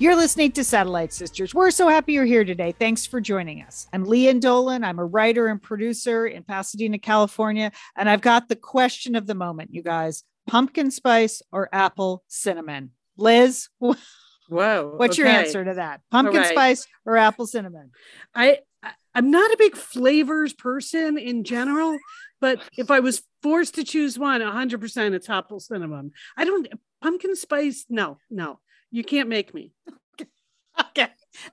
You're listening to Satellite Sisters. We're so happy you're here today. Thanks for joining us. I'm Lian Dolan. I'm a writer and producer in Pasadena, California. And I've got the question of the moment, you guys pumpkin spice or apple cinnamon? Liz, Whoa. what's your answer to that? Pumpkin right. spice or apple cinnamon? I I- I'm not a big flavors person in general, but if I was forced to choose one, 100% it's apple cinnamon. I don't pumpkin spice. No, no, you can't make me. Okay.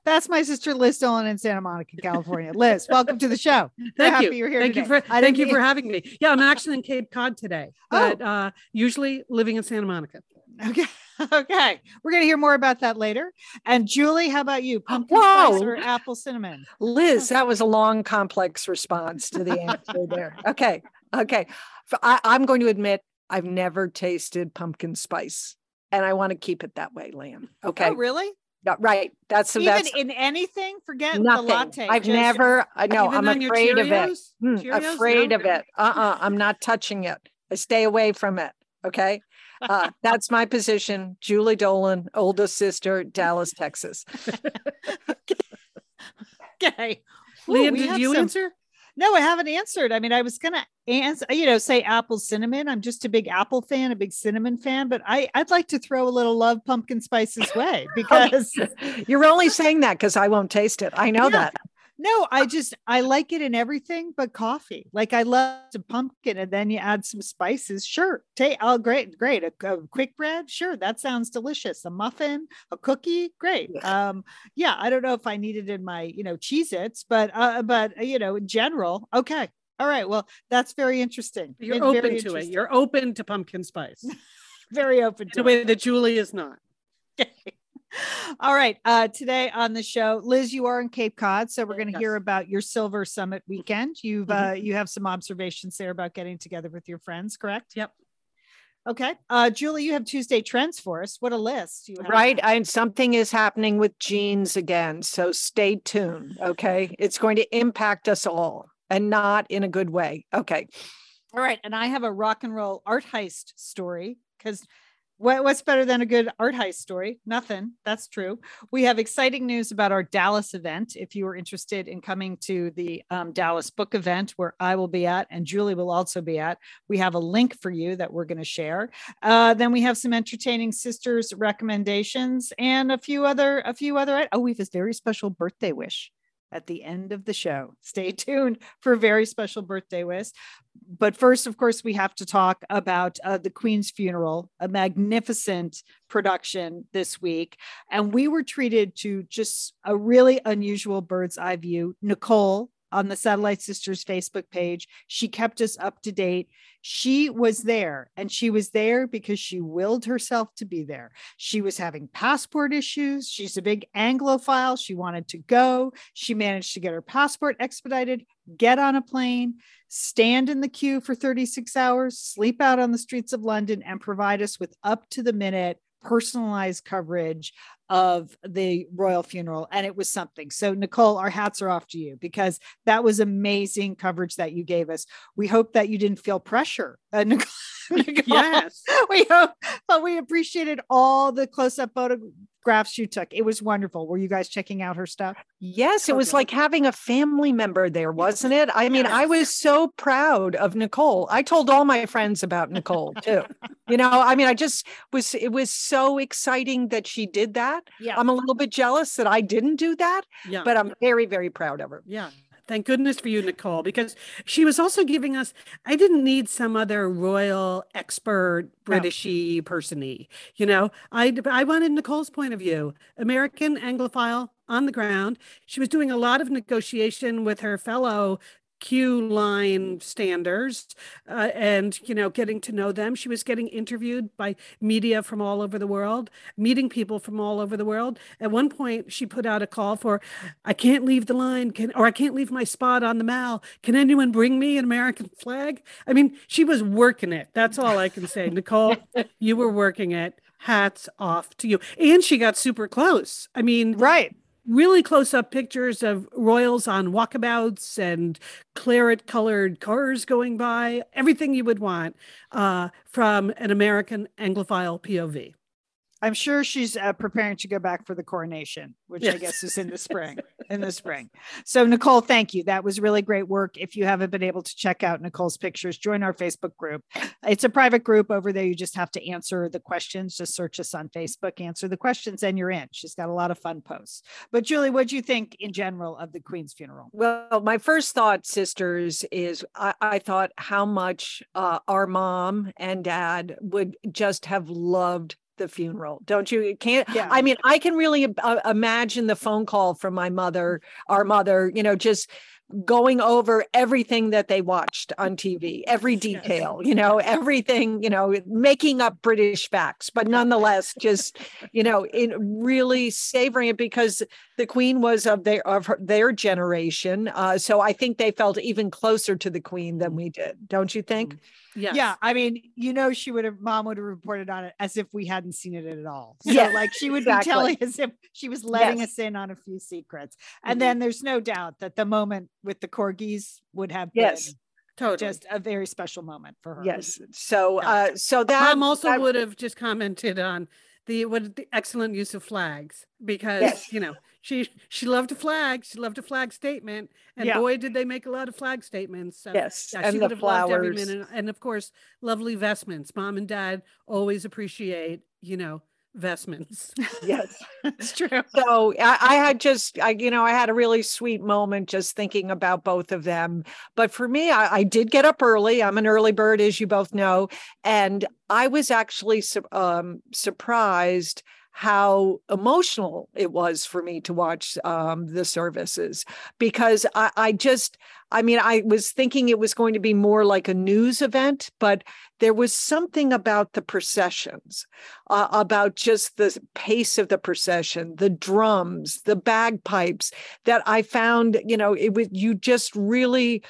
That's my sister Liz Dolan in Santa Monica, California. Liz, welcome to the show. Thank happy you. you're here thank today. you for I thank you mean- for having me. Yeah, I'm actually in Cape Cod today, Oh. but uh, usually living in Santa Monica. Okay. Okay. We're going to hear more about that later. And Julie, how about you? Pumpkin Whoa. spice or apple cinnamon? Liz, that was a long, complex response to the answer there. Okay. Okay. I'm going to admit I've never tasted pumpkin spice and I want to keep it that way, Lian. Okay. Oh, really? Yeah, right. That's Even that's in anything? Forget nothing. the latte. I've just- never, I know, I'm afraid of it. Hmm, Cheerios? afraid No? of it. Uh-uh. I'm not touching it. I stay away from it. Okay. Uh, that's my position. Julie Dolan, oldest sister, Dallas, Texas. Okay. Ooh, Lian, did you some- answer? No, I haven't answered. I mean, I was gonna answer, you know, say apple cinnamon. I'm just a big apple fan, a big cinnamon fan, but I, I'd like to throw a little love pumpkin spices way because You're only saying that because I won't taste it. I know Yeah. that. no, I just I like it in everything but coffee. Like I love the pumpkin, and then you add some spices. Sure, take oh great, great. A, a quick bread, sure, that sounds delicious. A muffin, a cookie, great. Um, yeah, I don't know if I need it in my you know Cheez Its, but uh, but you know in general, okay. All right, well, that's very interesting. You're Very open to it. You're open to pumpkin spice very open to a it. way that Julie is not. All right. Uh, today on the show, Liz, you are in Cape Cod, so we're going to Yes. hear about your Silver Summit weekend. You've Mhm. uh, you have some observations there about getting together with your friends, correct? Yep. Okay. Uh, Julie, you have Tuesday trends for us. What a list! You have. Right. And something is happening with jeans again. So stay tuned. Okay. It's going to impact us all and not in a good way. Okay. All right. And I have a rock and roll art heist story because what, what's better than a good art heist story? Nothing. That's true. We have exciting news about our Dallas event. If you are interested in coming to the um, Dallas book event where I will be at and Julie will also be at, we have a link for you that we're going to share. Uh, then we have some entertaining sisters recommendations and a few other, a few other. Oh, we have a very special birthday wish at the end of the show. Stay tuned for a very special birthday wish. But first, of course, we have to talk about uh, the Queen's funeral, a magnificent production this week. And we were treated to just a really unusual bird's eye view. Nicole on the Satellite Sisters Facebook page, she kept us up to date. She was there and she was there because she willed herself to be there. She was having passport issues. She's a big Anglophile. She wanted to go. She managed to get her passport expedited, get on a plane, stand in the queue for 36 hours, sleep out on the streets of London, and provide us with up to the minute personalized coverage of the royal funeral and it was something so nicole our hats are off to you because that was amazing coverage that you gave us we hope that you didn't feel pressure uh, nicole, Nicole, Yes. we hope but we appreciated all the close-up photographs you took it was wonderful were you guys checking out her stuff Yes, it was Okay. like having a family member there, wasn't it? I mean, I was so proud of Nicole. I told all my friends about Nicole too. You know, I mean, I just was, it was so exciting that she did that. Yeah I'm a little bit jealous that I didn't do that, Yeah. but I'm very, very proud of her. yeah. Thank goodness for you, Nicole, because she was also giving us. I didn't need some other royal expert, Britishy persony. You know, I I wanted Nicole's point of view, American Anglophile on the ground. She was doing a lot of negotiation with her fellow queue line standers uh, and you know getting to know them. She was getting interviewed by media from all over the world meeting people from all over the world. At one point she put out a call for i can't leave the line. Can or i can't leave my spot on the mall. Can anyone bring me an american flag? I mean she was working it. That's all i can say. Nicole you were working it. Hats off to you. And she got super close. I mean Right. Really close up pictures of royals on walkabouts and claret colored cars going by, everything you would want uh, from an American Anglophile POV. I'm sure she's uh, preparing to go back for the coronation, which I guess is in the spring. In the spring. So, Nicole, thank you. That was really great work. If you haven't been able to check out Nicole's pictures, join our Facebook group. It's a private group over there. You just have to answer the questions. Just search us on Facebook, answer the questions, and you're in. She's got a lot of fun posts. But, Julie, what do you think in general of the Queen's funeral? Well, my first thought, sisters, is I, I thought how much uh, our mom and dad would just have loved the funeral. Don't you? It Can't Yeah. I mean, I can really uh, imagine the phone call from my mother, our mother, you know, just going over everything that they watched on TV, every detail, you know, everything, you know, making up British facts, but nonetheless, just, you know, in really savoring it because the queen was of their of her, their generation. Uh, so I think they felt even closer to the queen than we did. Don't you think? Yes. Yeah, I mean, you know, she would have, mom would have reported on it as if we hadn't seen it at all. So, Yes, like, she would exactly. be telling as if she was letting Yes. us in on a few secrets. And Mhm. then there's no doubt that the moment with the corgis would have Yes, been Totally. just a very special moment for her. Yes. So Yeah. uh, so that Mom also that- would have just commented on the what the excellent use of flags because Yes. you know she she loved a flag. She loved a flag statement. And Yeah. boy did they make a lot of flag statements. So Yes, yeah, and she the would have loved every flowers. minute. And of course lovely vestments. Mom and dad always appreciate you know vestments. Yes. It's true. so I, I had just I, you know i had a really sweet moment just thinking about both of them. But for me I, I did get up early. I'm an early bird as you both know. And i was actually um, surprised how emotional it was for me to watch um, the services because I, I just i mean i was thinking it was going to be more like a news event but there was something about the processions uh, about just the pace of the procession, the drums, the bagpipes that I found, you know, it was you just really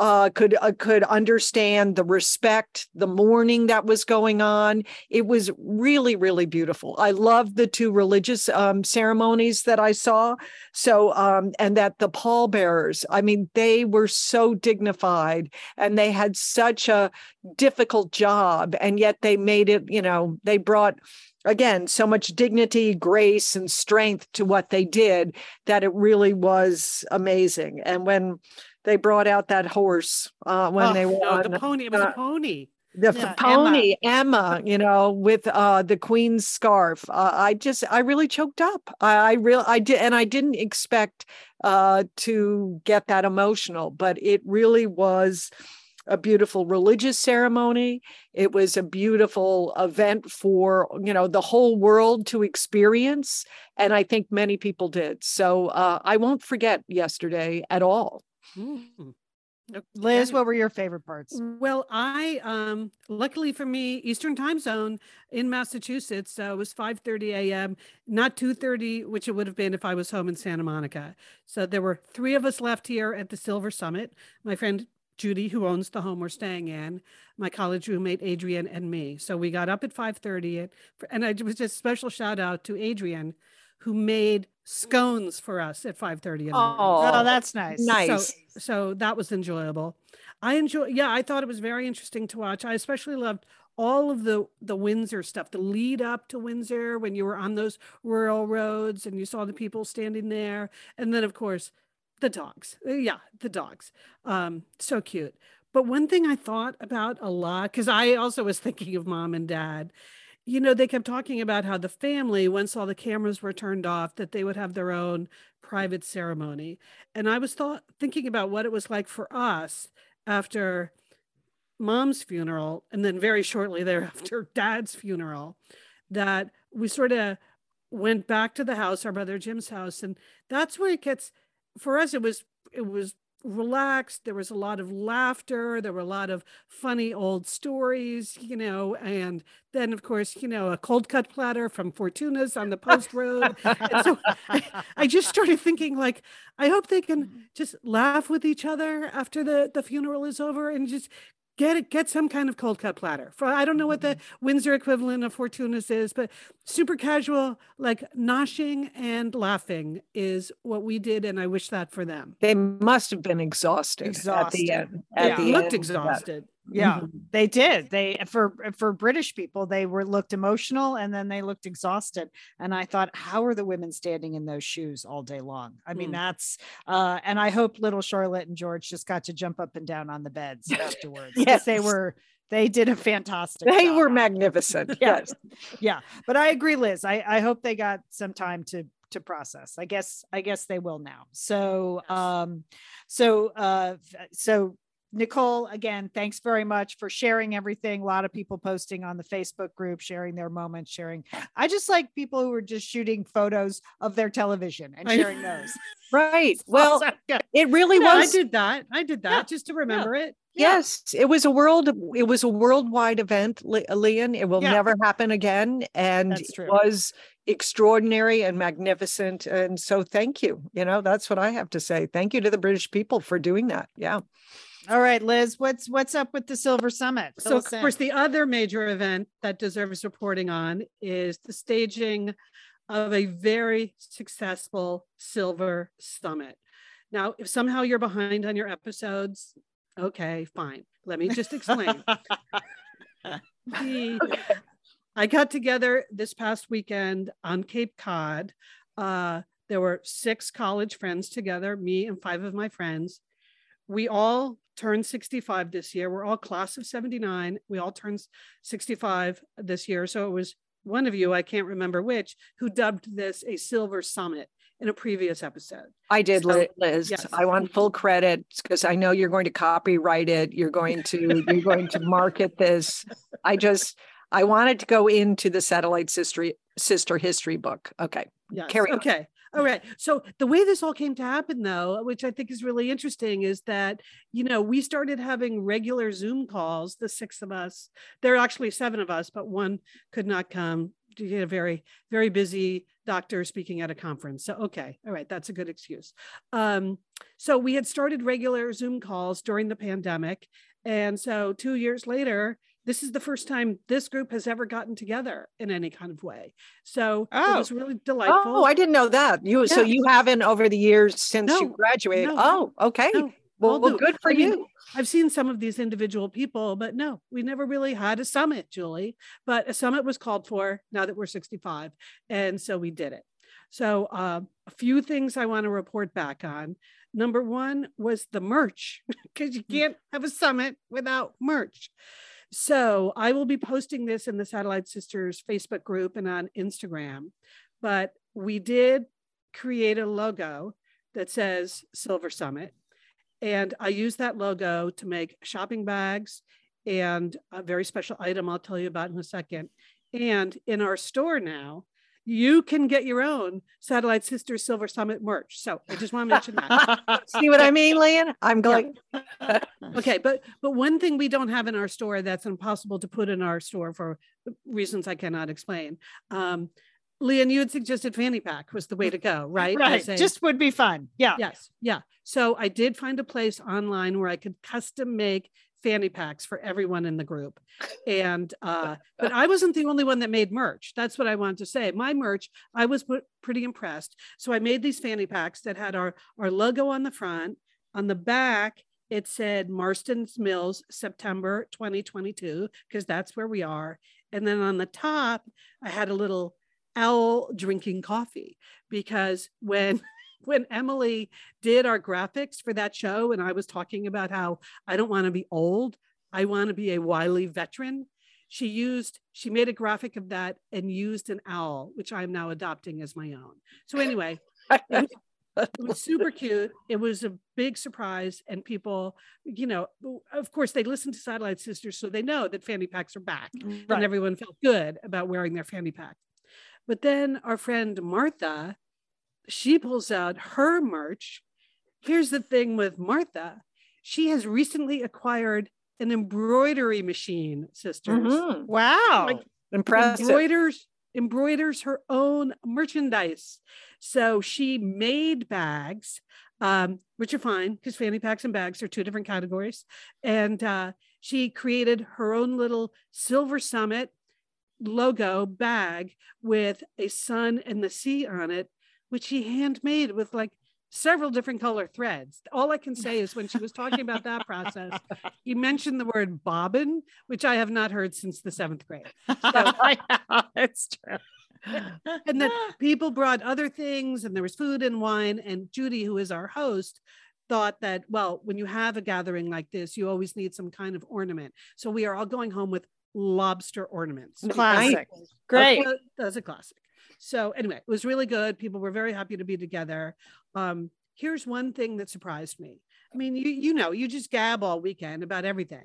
uh, could uh, could understand the respect, the mourning that was going on. It was really, really beautiful. I loved the two religious um, ceremonies that I saw. So, um, and that the pallbearers, I mean, they were so dignified and they had such a difficult job, and yet they made it. You know, they brought again so much dignity grace and strength to what they did that it really was amazing and when they brought out that horse uh, when Oh, they were no on the pony it was uh, a pony the Yeah, pony Emma. you know, with uh the queen's scarf. Uh, I just I really choked up. I, I real I did and I didn't expect uh to get that emotional, but it really was a beautiful religious ceremony. It was a beautiful event for, you know, the whole world to experience and I think many people did. So uh I won't forget yesterday at all. Mm. Liz, what were your favorite parts? Well, I um luckily for me, Eastern time zone in Massachusetts uh, was 5:30 a.m., not 2:30, which it would have been if I was home in Santa Monica. So there were three of us left here at the Silver Summit. My friend Judy, who owns the home we're staying in, my college roommate Adrian, and me. So we got up at 5:30, and, and I was just special shout out to Adrian, who made scones for us at 5:30 in the morning. Oh, Oh, that's nice. nice. So, so that was enjoyable. I enjoy. Yeah, I thought it was very interesting to watch. I especially loved all of the the Windsor stuff, the lead up to Windsor when you were on those rural roads and you saw the people standing there, and then of course the dogs. Yeah, the dogs. Um, so cute. But one thing I thought about a lot because I also was thinking of mom and dad you know, they kept talking about how the family, once all the cameras were turned off, that they would have their own private ceremony. And I was thought thinking about what it was like for us after mom's funeral, and then very shortly thereafter, dad's funeral, that we sort of went back to the house, our brother Jim's house, and that's where it gets. For us, it was it was relaxed. There was a lot of laughter. There were a lot of funny old stories, you know, and then of course, you know, a cold cut platter from Fortuna's on the post road. and so I, I, just started thinking like, I hope they can mm-hmm. just laugh with each other after the, the funeral is over and just get it get some kind of cold cut platter for i don't know what the mm-hmm. windsor equivalent of fortuna's is but super casual like noshing and laughing is what we did and i wish that for them they must have been exhausted, exhausted. at the end at yeah. the looked end exhausted yeah mm-hmm. they did. They for for british people they were looked emotional and then they looked exhausted. And i thought how are the women standing in those shoes all day long? I mean mm. that's uh and i hope little charlotte and george just got to jump up and down on the beds afterwards yes. they were they did a fantastic they job. were magnificent yes. Yeah but i agree liz. I i hope they got some time to to process. I guess i guess they will now. So um so uh so Nicole, again, thanks very much for sharing everything. A lot of people posting on the Facebook group, sharing their moments, sharing. I just like people who are just shooting photos of their television and sharing those. Right. Well, it really yeah, was. I did that. I did that yeah. just to remember yeah. it. Yes, it was a world. It was a worldwide event, Lian. It will never happen again, and it was extraordinary and magnificent. And so, thank you. You know, that's what I have to say. Thank you to the British people for doing that. Yeah. All right, Liz, what's what's up with the Silver Summit? so, of course, the other major event that deserves reporting on is the staging of a very successful Silver Summit. Now, if somehow you're behind on your episodes, okay, fine. Let me just explain. the, I got together this past weekend on Cape Cod. Uh, there were six college friends together, me and five of my friends. We all turned 65 this year. We're all class of 79. We all turned 65 this year. So it was one of you, I can't remember which, who dubbed this a silver summit in a previous episode. I did, so, Liz. Yes. I want full credit because I know you're going to copyright it. You're going to you're going to market this. I just I wanted to go into the satellite sister sister history book. Okay. Yes. Carry on. Okay. All right. So the way this all came to happen, though, which I think is really interesting, is that you know we started having regular Zoom calls. The six of us. There are actually seven of us, but one could not come. To get a very very busy doctor speaking at a conference. So okay, all right, that's a good excuse. Um, so we had started regular Zoom calls during the pandemic, and so two years later, this is the first time this group has ever gotten together in any kind of way. So oh. it was really delightful. Oh, I didn't know that. You so you haven't over the years since no, you graduated. No, oh, okay. No, well, well, good for I you. Mean, I've seen some of these individual people, but no, we never really had a summit, Julie. But a summit was called for now that we're 65. And so we did it. So uh, a few things I want to report back on. Number one was the merch, because you mm. can't have a summit without merch. So I will be posting this in the Satellite Sisters Facebook group and on Instagram. But we did create a logo that says Silver Summit. And I use that logo to make shopping bags and a very special item I'll tell you about in a second. And in our store now, you can get your own Satellite Sisters Silver Summit merch. So I just want to mention that. See what I mean, Lian? I'm going. Yeah. okay, but but one thing we don't have in our store that's impossible to put in our store for reasons I cannot explain. Um, Lian, you had suggested fanny pack was the way to go, right? Right. A, just would be fun. Yeah. Yes. Yeah. So I did find a place online where I could custom make fanny packs for everyone in the group. And uh, but I wasn't the only one that made merch. That's what I wanted to say. My merch, I was pretty impressed. So I made these fanny packs that had our our logo on the front. On the back, it said Marston's Mills, September 2022, because that's where we are. And then on the top, I had a little owl drinking coffee because when when Emily did our graphics for that show, and I was talking about how I don't want to be old, I want to be a wily veteran. she used she made a graphic of that and used an owl which i'm now adopting as my own. So anyway it was, it was super cute. It was a big surprise and people you know of course they listen to satellite sisters so they know that fanny packs are back and everyone felt good about wearing their fanny pack. But then our friend martha she pulls out her merch here's the thing with martha she has recently acquired an embroidery machine, sisters. Mhm. Wow. Like, Impressive. Embroiders embroiders her own merchandise. So she made bags, um, which are fine because fanny packs and bags are two different categories. And uh, she created her own little Silver Summit logo bag with a sun and the sea on it, which she handmade with like several different color threads. All I can say is when she was talking about that process, you mentioned the word bobbin, which I have not heard since the seventh grade. it's true. And then people brought other things, and there was food and wine. And Judy, who is our host, thought that, well, when you have a gathering like this, you always need some kind of ornament. So we are all going home with lobster ornaments. Classic. Great. That- That's a classic. So anyway, it was really good. People were very happy to be together. Um, here's one thing that surprised me. I mean, you you know, you just gab all weekend about everything,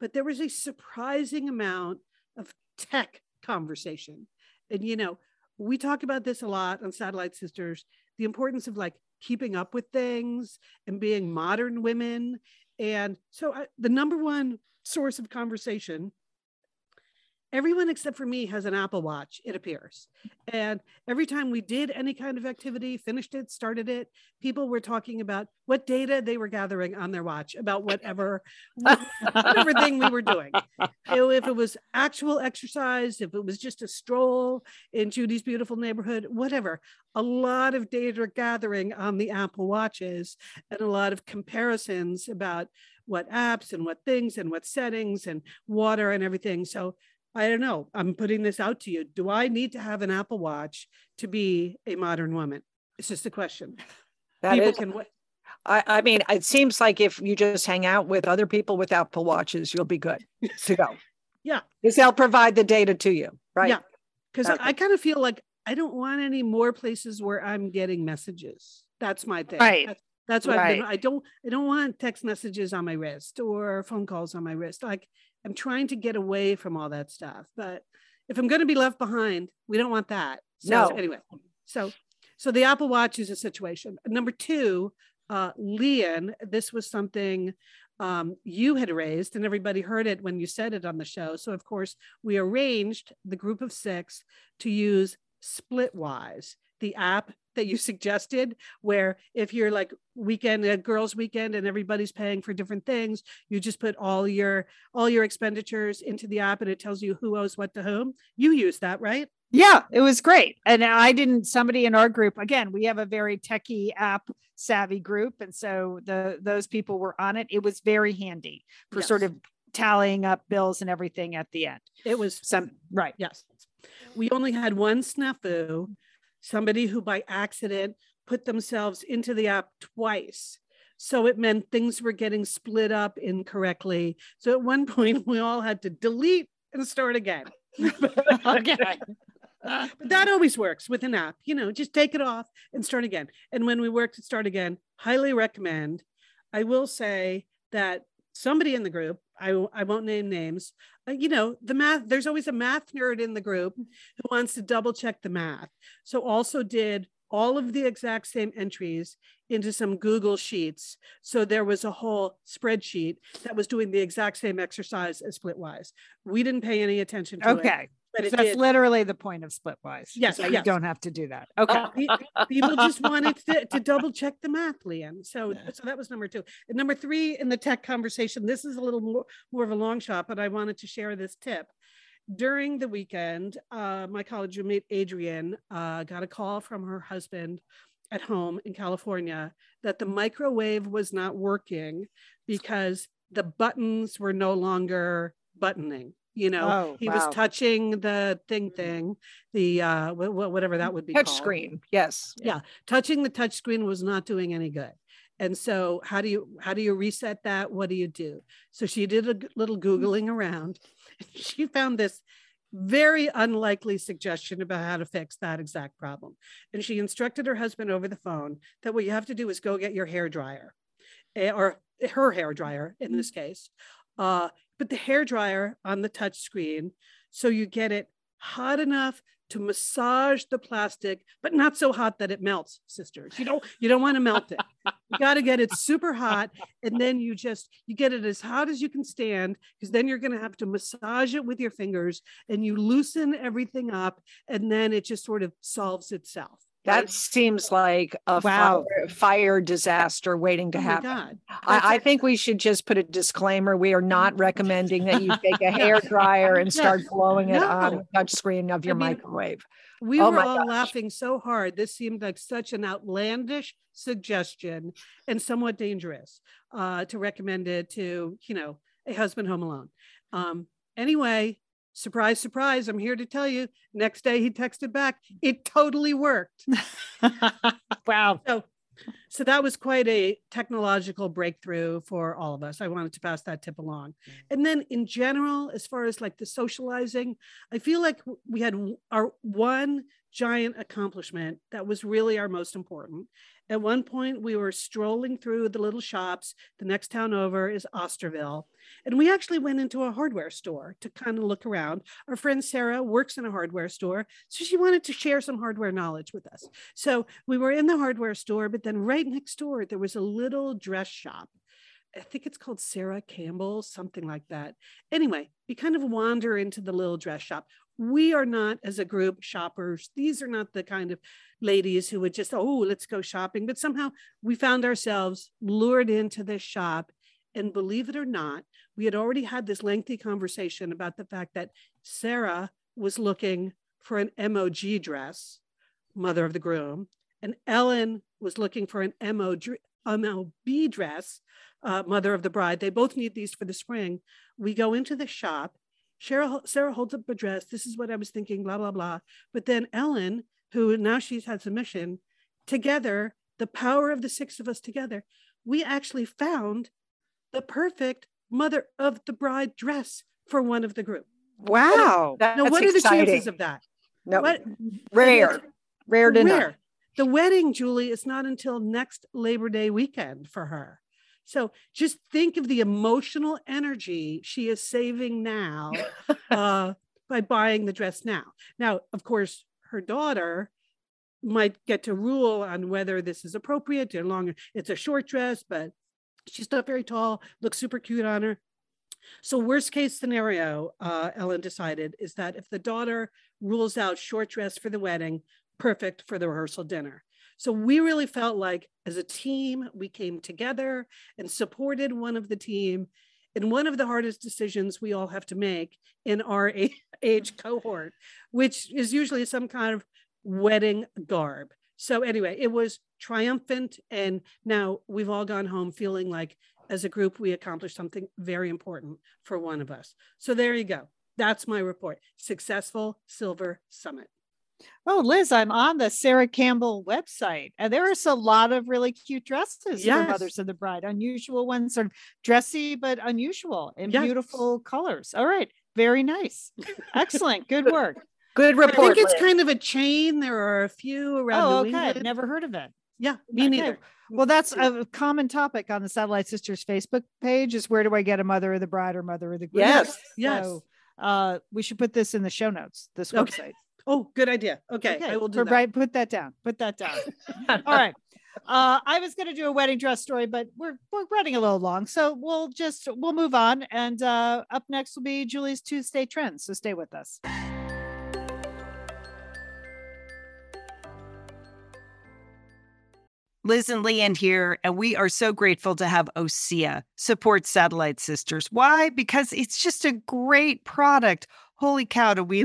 but there was a surprising amount of tech conversation. And you know, we talk about this a lot on Satellite Sisters, the importance of like keeping up with things and being modern women. And so I, the number one source of conversation everyone except for me has an Apple Watch, it appears. And every time we did any kind of activity, finished it, started it, people were talking about what data they were gathering on their watch about whatever, whatever thing we were doing. So if it was actual exercise, if it was just a stroll in Judy's beautiful neighborhood, whatever. A lot of data gathering on the Apple Watches and a lot of comparisons about what apps and what things and what settings and water and everything. So I don't know. I'm putting this out to you. Do I need to have an Apple Watch to be a modern woman? It's just a question. That People is- can I, I mean, it seems like if you just hang out with other people with Apple Watches, you'll be good to go. Yeah. Because they'll provide the data to you, right? Yeah. because Okay. I, I kind of feel like I don't want any more places where I'm getting messages. That's my thing. Right. That's, that's what Right. I don't I don't want text messages on my wrist or phone calls on my wrist. Like I'm trying to get away from all that stuff. But if I'm going to be left behind, we don't want that. So No. anyway, so so the Apple Watch is a situation. Number two, uh, Lian, this was something um, you had raised, and everybody heard it when you said it on the show. So of course, we arranged the group of six to use Splitwise, the app that you suggested, where if you're like weekend, a girls' weekend, and everybody's paying for different things, you just put all your all your expenditures into the app, and it tells you who owes what to whom. You use that, right? Yeah, it was great. And I didn't, somebody in our group, again, we have a very techie app savvy group. And so the those people were on it. It was very handy for sort of tallying up bills and everything at the end. It was Some right. Yes. We only had one snafu, somebody who by accident put themselves into the app twice. So it meant things were getting split up incorrectly. So at one point, we all had to delete and start again. okay. But that always works with an app. You know, just take it off and start again. And when we work to start again, highly recommend. I will say that somebody in the group, I, I won't name names, uh, you know, the math, there's always a math nerd in the group who wants to double check the math. So also did all of the exact same entries into some Google Sheets. So there was a whole spreadsheet that was doing the exact same exercise as Splitwise. We didn't pay any attention to it. Okay. But that's did. literally the point of Splitwise. Yes, So you don't have to do that. Okay. Pe- people just wanted to, to double check the math, Lian. So, so that was number two. And number three in the tech conversation, this is a little more, more of a long shot, but I wanted to share this tip. During the weekend, uh, my college roommate Adrian uh, got a call from her husband at home in California that the microwave was not working because the buttons were no longer buttoning. You know, Oh, he wow. was touching the thing thing, the uh, wh- wh- whatever that would be Touch called screen. Yes. yeah touching the touch screen was not doing any good and so how do you how do you reset that what do you do so she did a little googling around She found this very unlikely suggestion about how to fix that exact problem. And she instructed her husband over the phone that what you have to do is go get your hair dryer eh, or her hair dryer in this case. Uh, put the hair dryer on the touch screen so you get it hot enough to massage the plastic, but not so hot that it melts, sisters. You don't you don't want to melt it. You got to get it super hot, and then you just you get it as hot as you can stand, because then you're going to have to massage it with your fingers, and you loosen everything up, and then it just sort of solves itself. That seems like a Wow. fire, fire disaster waiting to Oh happen. God. I, I think we should just put a disclaimer. We are not recommending that you take a hair dryer and start blowing it on the touch screen of your mean, microwave. We Oh were all gosh. laughing so hard. This seemed like such an outlandish suggestion and somewhat dangerous uh, to recommend it to, you know, a husband home alone. Um, anyway, surprise, surprise, I'm here to tell you. Next day he texted back, it totally worked. wow. So, so that was quite a technological breakthrough for all of us. I wanted to pass that tip along. Mm. And then in general, as far as like the socializing, I feel like we had our one giant accomplishment that was really our most important. At one point, we were strolling through the little shops. The next town over is Osterville. And we actually went into a hardware store to kind of look around. Our friend Sarah works in a hardware store. So she wanted to share some hardware knowledge with us. So we were in the hardware store, but then right next door, there was a little dress shop. I think it's called Sara Campbell, something like that. Anyway, we kind of wander into the little dress shop. We are not, as a group, shoppers. These are not the kind of ladies who would just, oh, let's go shopping. But somehow we found ourselves lured into this shop. And believe it or not, we had already had this lengthy conversation about the fact that Sarah was looking for an MOG dress, mother of the groom, and Ellen was looking for an MO, MLB dress, uh, mother of the bride. They both need these for the spring. We go into the shop. Sarah, Sarah holds up a dress. This is what I was thinking, blah, blah, blah. But then Ellen, who now she's had submission, together, the power of the six of us together, we actually found the perfect mother of the bride dress for one of the group. Wow. Now, That's what are the chances of that? No, What- rare, rare to know. Rare. The wedding, Julie, is not until next Labor Day weekend for her. So just think of the emotional energy she is saving now uh, by buying the dress now. Now, of course, her daughter might get to rule on whether this is appropriate or longer. It's a short dress, but she's not very tall, looks super cute on her. So, worst case scenario, uh, Ellen decided is that if the daughter rules out short dress for the wedding, perfect for the rehearsal dinner. So we really felt like as a team, we came together and supported one of the team in one of the hardest decisions we all have to make in our age cohort, which is usually some kind of wedding garb. So anyway, it was triumphant. And now we've all gone home feeling like as a group, we accomplished something very important for one of us. So there you go. That's my report. Successful Silver Summit. Oh, Liz, I'm on the Sara Campbell website, and there is a lot of really cute dresses Yes. for Mothers of the Bride. Unusual ones, sort of dressy but unusual in Yes. beautiful colors. All right, very nice, excellent, good work. Good report. I think it's Liz. kind of a chain. There are a few around Oh, New okay, I've England. never heard of it. Yeah, me Okay. neither. Well, that's a common topic on the Satellite Sisters Facebook page. Is where do I get a Mother of the Bride or Mother of the Groom? Yes, yes. So, uh, we should put this in the show notes. This Okay. website. Oh, good idea. Okay, okay. I will do for that. Bright, put that down. Put that down. All right. Uh, I was going to do a wedding dress story, but we're we're running a little long, so we'll just we'll move on. And uh, up next will be Julie's Tuesday trends. So stay with us. Liz and Lian here, and we are so grateful to have Osea support Satellite Sisters. Why? Because it's just a great product. Holy cow, do we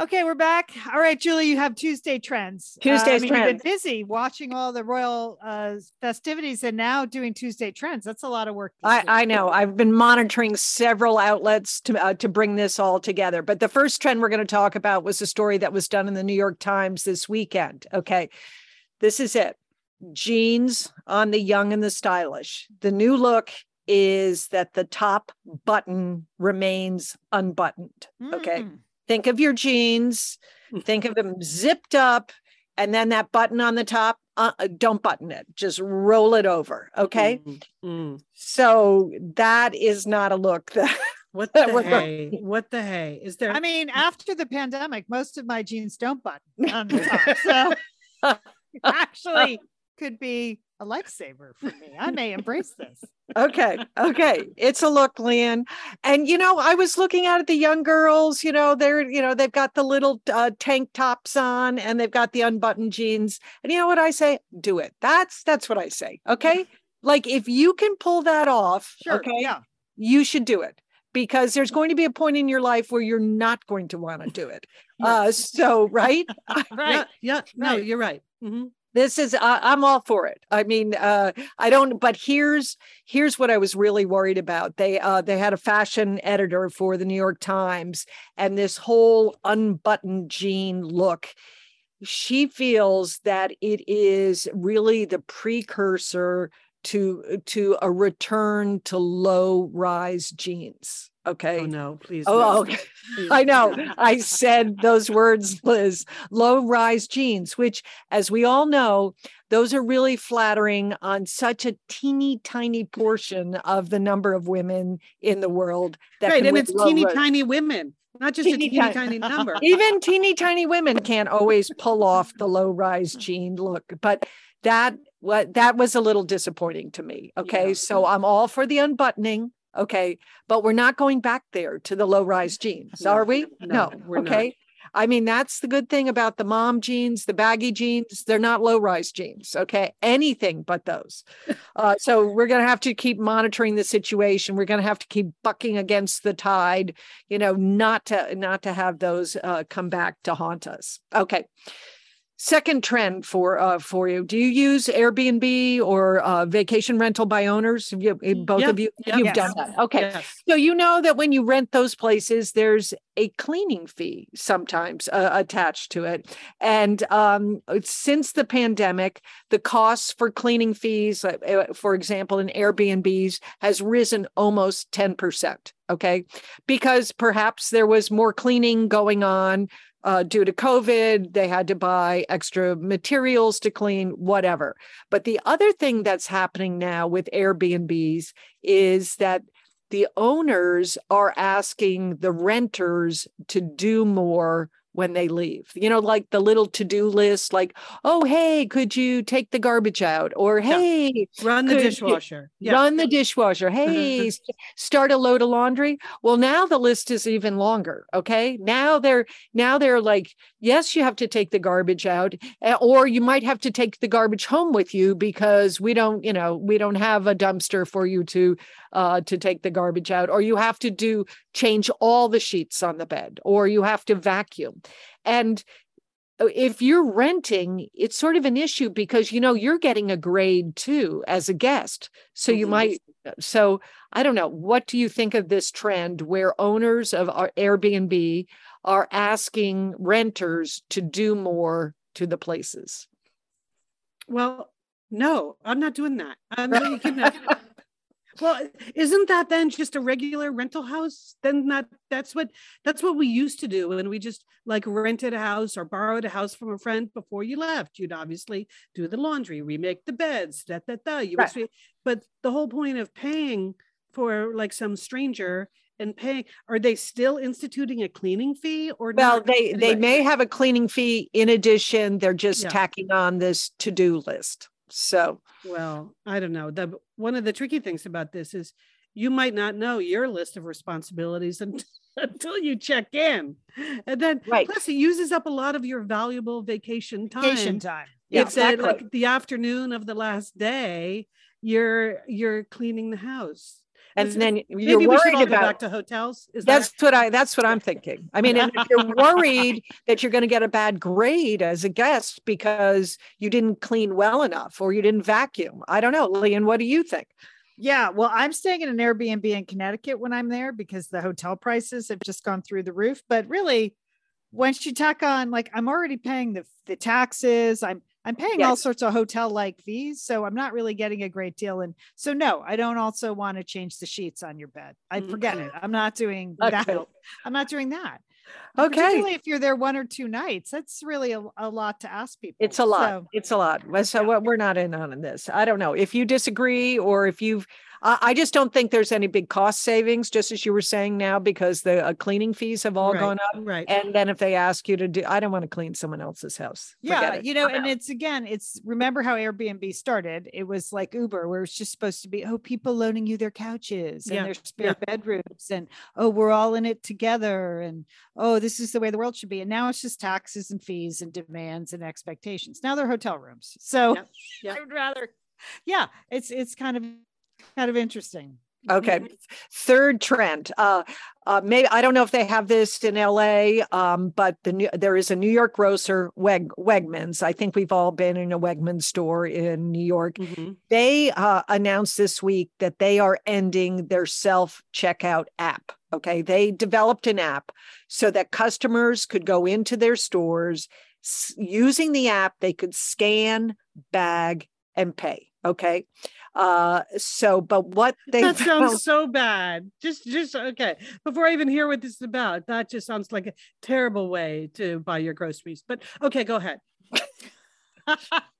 Okay, we're back. All right, Julie, you have Tuesday trends. Uh, I Tuesday's mean, You've been busy watching all the royal uh, festivities and now doing Tuesday trends. That's a lot of work. I. I know. I've been monitoring several outlets to uh, to bring this all together. But the first trend we're going to talk about was a story that was done in the New York Times this weekend. Okay, this is it: jeans on the young and the stylish. The new look is that the top button remains unbuttoned. Okay, Mm. Think of your jeans, think of them zipped up, and then that button on the top. Uh, uh, don't button it; just roll it over. Okay. Mm, mm. So that is not a look that What the was a- hey? What the hey? Is there? I mean, after the pandemic, most of my jeans don't button on the top. So actually, could be a lifesaver for me. I may embrace this. okay okay it's a look Lian. and you know i was looking out at the young girls you know they're you know they've got the little uh, tank tops on and they've got the unbuttoned jeans and you know what i say do it that's that's what i say okay like if you can pull that off Sure. okay Yeah. you should do it because there's going to be a point in your life where you're not going to want to do it uh so right Right. Yeah, yeah. No, you're right. Mhm. This is I, i'm all for it. I mean uh i don't but here's here's what i was really worried about. They uh they had a fashion editor for the new york times and this whole unbuttoned jean look she feels that it is really the precursor to uh, to a return to low rise jeans oh, okay Oh no, please. Oh, no. okay. Please, I know. I said those words, Liz. Low rise jeans, which, as we all know, those are really flattering on such a teeny tiny portion of the number of women in the world. That Right, and it's teeny rise- tiny women, not just Teeny a teeny tiny- tiny number. Even teeny tiny women can't always pull off the low rise jean look, but that what that was a little disappointing to me. Okay, Yeah. so I'm all for the unbuttoning. Okay, but we're not going back there to the low rise jeans, No, are we? no, we're not. okay. I mean, that's the good thing about the mom jeans, the baggy jeans. They're not low rise jeans. Okay. Anything but those. Uh, so we're going to have to keep monitoring the situation. We're going to have to keep bucking against the tide, you know, not to, not to have those uh, come back to haunt us. Okay. Second trend for uh, for you. Do you use Airbnb or uh, vacation rental by owners? You, eh, both Yeah, of you, yeah. you've Yes. done that. Okay. Yes. So you know that when you rent those places, there's a cleaning fee sometimes uh, attached to it. And um, since the pandemic, the costs for cleaning fees, uh, uh, for example, in Airbnbs, has risen almost ten percent. Okay, because perhaps there was more cleaning going on. Uh, due to COVID, they had to buy extra materials to clean, whatever. But the other thing that's happening now with Airbnbs is that the owners are asking the renters to do more when they leave. You know, like the little to do list, like, oh, hey, could you take the garbage out? Or, Yeah. hey, Run the dishwasher. Yeah. run the dishwasher. Hey, start a load of laundry. Well, now the list is even longer. Okay. Now they're now they're like, yes, you have to take the garbage out, eh, or you might have to take the garbage home with you because we don't, you know, we don't have a dumpster for you to uh to take the garbage out, or you have to do change all the sheets on the bed, or you have to vacuum. And uh, if you're renting, it's sort of an issue because you know you're getting a grade too as a guest. So you Mhm. might so I don't know. What do you think of this trend where owners of our Airbnb are asking renters to do more to the places? Well, no, I'm not doing that. I'm not. Well, isn't that then just a regular rental house? Then that that's what that's what we used to do when we just like rented a house or borrowed a house from a friend before you left. You'd obviously do the laundry, remake the beds, that that that. You Right. sweep- but the whole point of paying for like some stranger and paying are they still instituting a cleaning fee or Well, not? they they may have a cleaning fee in addition. They're just Yeah. tacking on this to-do list. So Well, I don't know. The one of the tricky things about this is you might not know your list of responsibilities un- until you check in. And then Right. plus it uses up a lot of your valuable vacation time. Vacation time. Yeah. It's at, exactly. like the afternoon of the last day, you're you're cleaning the house. And then you're we should worried about back to hotels. Is That's that what I that's what I'm thinking. I mean, and if you're worried that you're going to get a bad grade as a guest because you didn't clean well enough or you didn't vacuum. I don't know. Lian, what do you think? Yeah, well, I'm staying in an Airbnb in Connecticut when I'm there because the hotel prices have just gone through the roof. But really, once you tack on, like, I'm already paying the the taxes. I'm I'm paying all sorts of hotel like fees, so I'm not really getting a great deal. And so, no, I don't also want to change the sheets on your bed. I forget it. Mm-hmm. I'm not doing Okay. that. I'm not doing that. Okay. Particularly if you're there one or two nights, that's really a, a lot to ask people. It's a lot. So- It's a lot. So Yeah. what we're not in on this. I don't know if you disagree or if you've. I I just don't think there's any big cost savings, just as you were saying now, because the uh, cleaning fees have all Right, gone up. Right. And then if they ask you to do, I don't want to clean someone else's house. Yeah it. you know I'm and out. it's again it's remember how airbnb started it was like uber where it's just supposed to be oh people loaning you their couches and Yeah, their spare bedrooms and oh we're all in it together and oh this is the way the world should be and now it's just taxes and fees and demands and expectations now they're hotel rooms so yep. i would rather yeah it's it's kind of kind of interesting Okay. Third trend. Uh, uh, maybe I don't know if they have this in LA, um, but the new, there is a New York grocer, Weg, Wegmans. I think we've all been in a Wegmans store in New York. Mhm. They uh, announced this week that they are ending their self checkout app. Okay. They developed an app so that customers could go into their stores using the app, they could scan, bag, and pay. Okay. Uh, so, but what they that found- sounds so bad. Just, just okay. Before I even hear what this is about, that just sounds like a terrible way to buy your groceries. But okay, go ahead.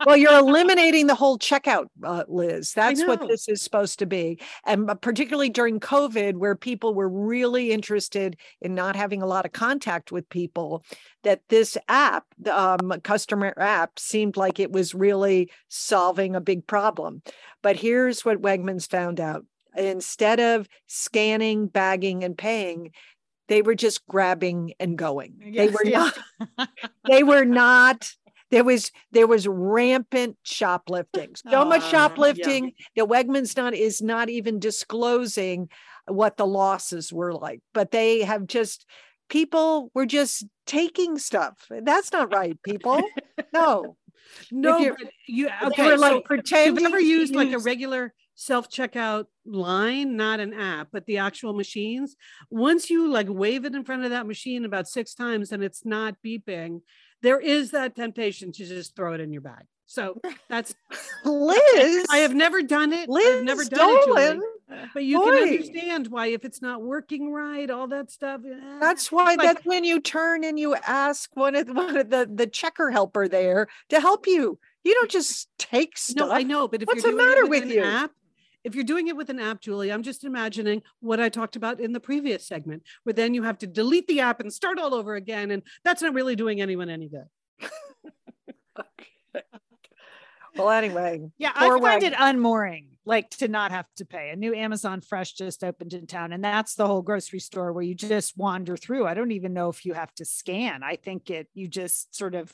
Well, you're eliminating the whole checkout, uh, Liz. That's what this is supposed to be. And uh, particularly during COVID, where people were really interested in not having a lot of contact with people, that this app, the um, customer app, seemed like it was really solving a big problem. But here's what Wegmans found out instead of scanning, bagging, and paying, they were just grabbing and going. they were yes. not they were not there was there was rampant shoplifting so much Ah, yeah. shoplifting that wegmans not is not even disclosing what the losses were like but they have just people were just taking stuff that's not right people no No, you- okay. were like so pretending you've never to used like a regular self checkout line, not an app, but the actual machines. Once you like wave it in front of that machine about six times and it's not beeping, there is that temptation to just throw it in your bag. So that's liz I have never done it. liz I've never done it, Julie. But you boy. can understand why if it's not working right, all that stuff. eh, That's why like- that's when you turn and you ask one of, one of the the checker helper there to help you. You don't just take stuff. No, I know, but if What's you're the doing matter it with, you? app, if you're doing it with an app, Julie, I'm just imagining what I talked about in the previous segment, where then you have to delete the app and start all over again, and that's not really doing anyone any good. Well, anyway, Yeah, I find Wag- it unmooring, like to not have to pay. A new Amazon Fresh just opened in town, and that's the whole grocery store where you just wander through. I don't even know if you have to scan. I think it you just sort of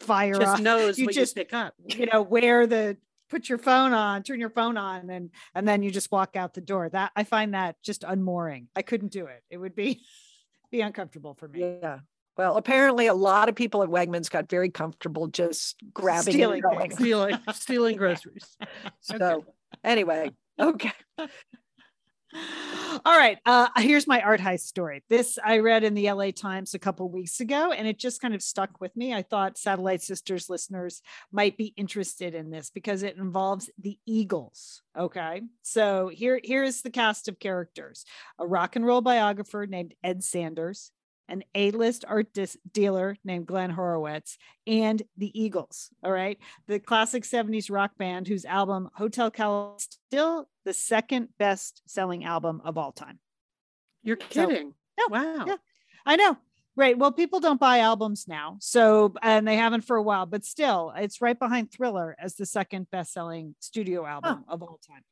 fire Just off, knows you what just- you pick up. you know, where the put your phone on, turn your phone on, and and then you just walk out the door. That I find that just unmooring. I couldn't do it. It would be be uncomfortable for me. yeah. Well, apparently, a lot of people at Wegmans got very comfortable just grabbing Stealing and going. Stealing, stealing groceries. So, anyway, okay. All right. Uh, here's my art heist story. This I read in the LA Times a couple weeks ago, and it just kind of stuck with me. I thought Satellite Sisters listeners might be interested in this because it involves the Eagles. Okay. So here, here is the cast of characters a rock and roll biographer named Ed Sanders, an A-list art dis- dealer named Glenn Horowitz, and the Eagles. All right. The classic 70s rock band whose album Hotel Cal is still the second best selling album of all time. You're So- kidding. No, wow. yeah. I know. Right. Well, people don't buy albums now. So, and they haven't for a while, but still, it's right behind Thriller as the second best selling studio album of all time.